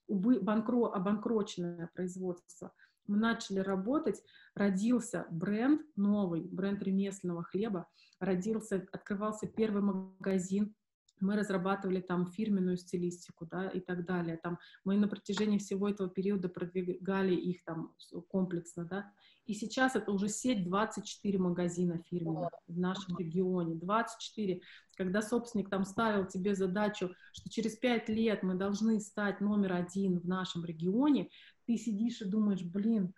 банкро, обанкроченное производство. Мы начали работать, родился бренд новый, бренд ремесленного хлеба, родился, открывался первый магазин мы разрабатывали там фирменную стилистику, да, и так далее. Там мы на протяжении всего этого периода продвигали их там комплексно, да. И сейчас это уже сеть 24 магазина фирменных в нашем регионе, 24. Когда собственник там ставил тебе задачу, что через 5 лет мы должны стать номер один в нашем регионе, ты сидишь и думаешь, блин,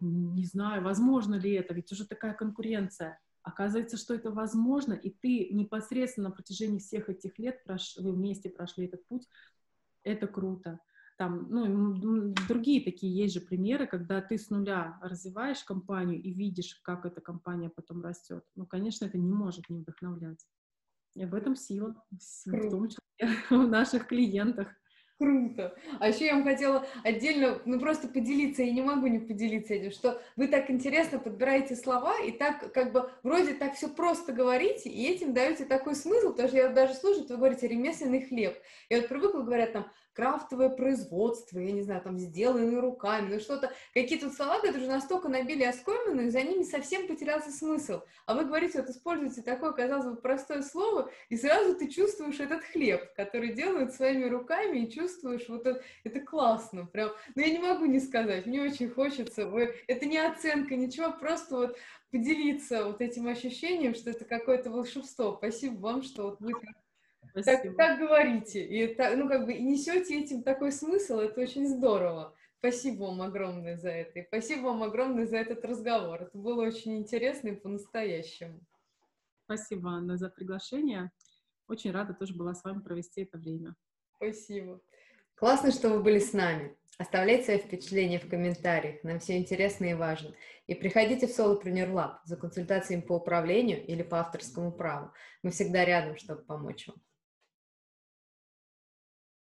не знаю, возможно ли это, ведь уже такая конкуренция. Оказывается, что это возможно, и ты непосредственно на протяжении всех этих лет прош... вы вместе прошли этот путь. Это круто. Там, ну, другие такие есть же примеры, когда ты с нуля развиваешь компанию и видишь, как эта компания потом растет. Ну, конечно, это не может не вдохновлять. И в этом сила, в том числе в наших клиентах. Круто. А еще я вам хотела отдельно, ну просто поделиться, я не могу не поделиться этим, что вы так интересно подбираете слова и так как бы вроде так все просто говорите, и этим даете такой смысл, потому что я даже слушаю, вы говорите ремесленный хлеб. Я вот привыкла, говорят там, крафтовое производство, я не знаю, там, сделанные руками, ну что-то, какие-то слова, которые настолько набили оскомину, и за ними совсем потерялся смысл. А вы говорите, вот используете такое, казалось бы, простое слово, и сразу ты чувствуешь этот хлеб, который делают своими руками, и чувствуешь вот это, это классно, прям, ну я не могу не сказать, мне очень хочется, вы, это не оценка, ничего, просто вот поделиться вот этим ощущением, что это какое-то волшебство. Спасибо вам, что вот вы так, так говорите, и это, ну, как бы, и несете этим такой смысл, это очень здорово. Спасибо вам огромное за это, и спасибо вам огромное за этот разговор. Это было очень интересно и по-настоящему. Спасибо, Анна, за приглашение. Очень рада тоже была с вами провести это время. Спасибо. Классно, что вы были с нами. Оставляйте свои впечатления в комментариях, нам все интересно и важно. И приходите в Solopreneur Lab за консультациями по управлению или по авторскому праву. Мы всегда рядом, чтобы помочь вам.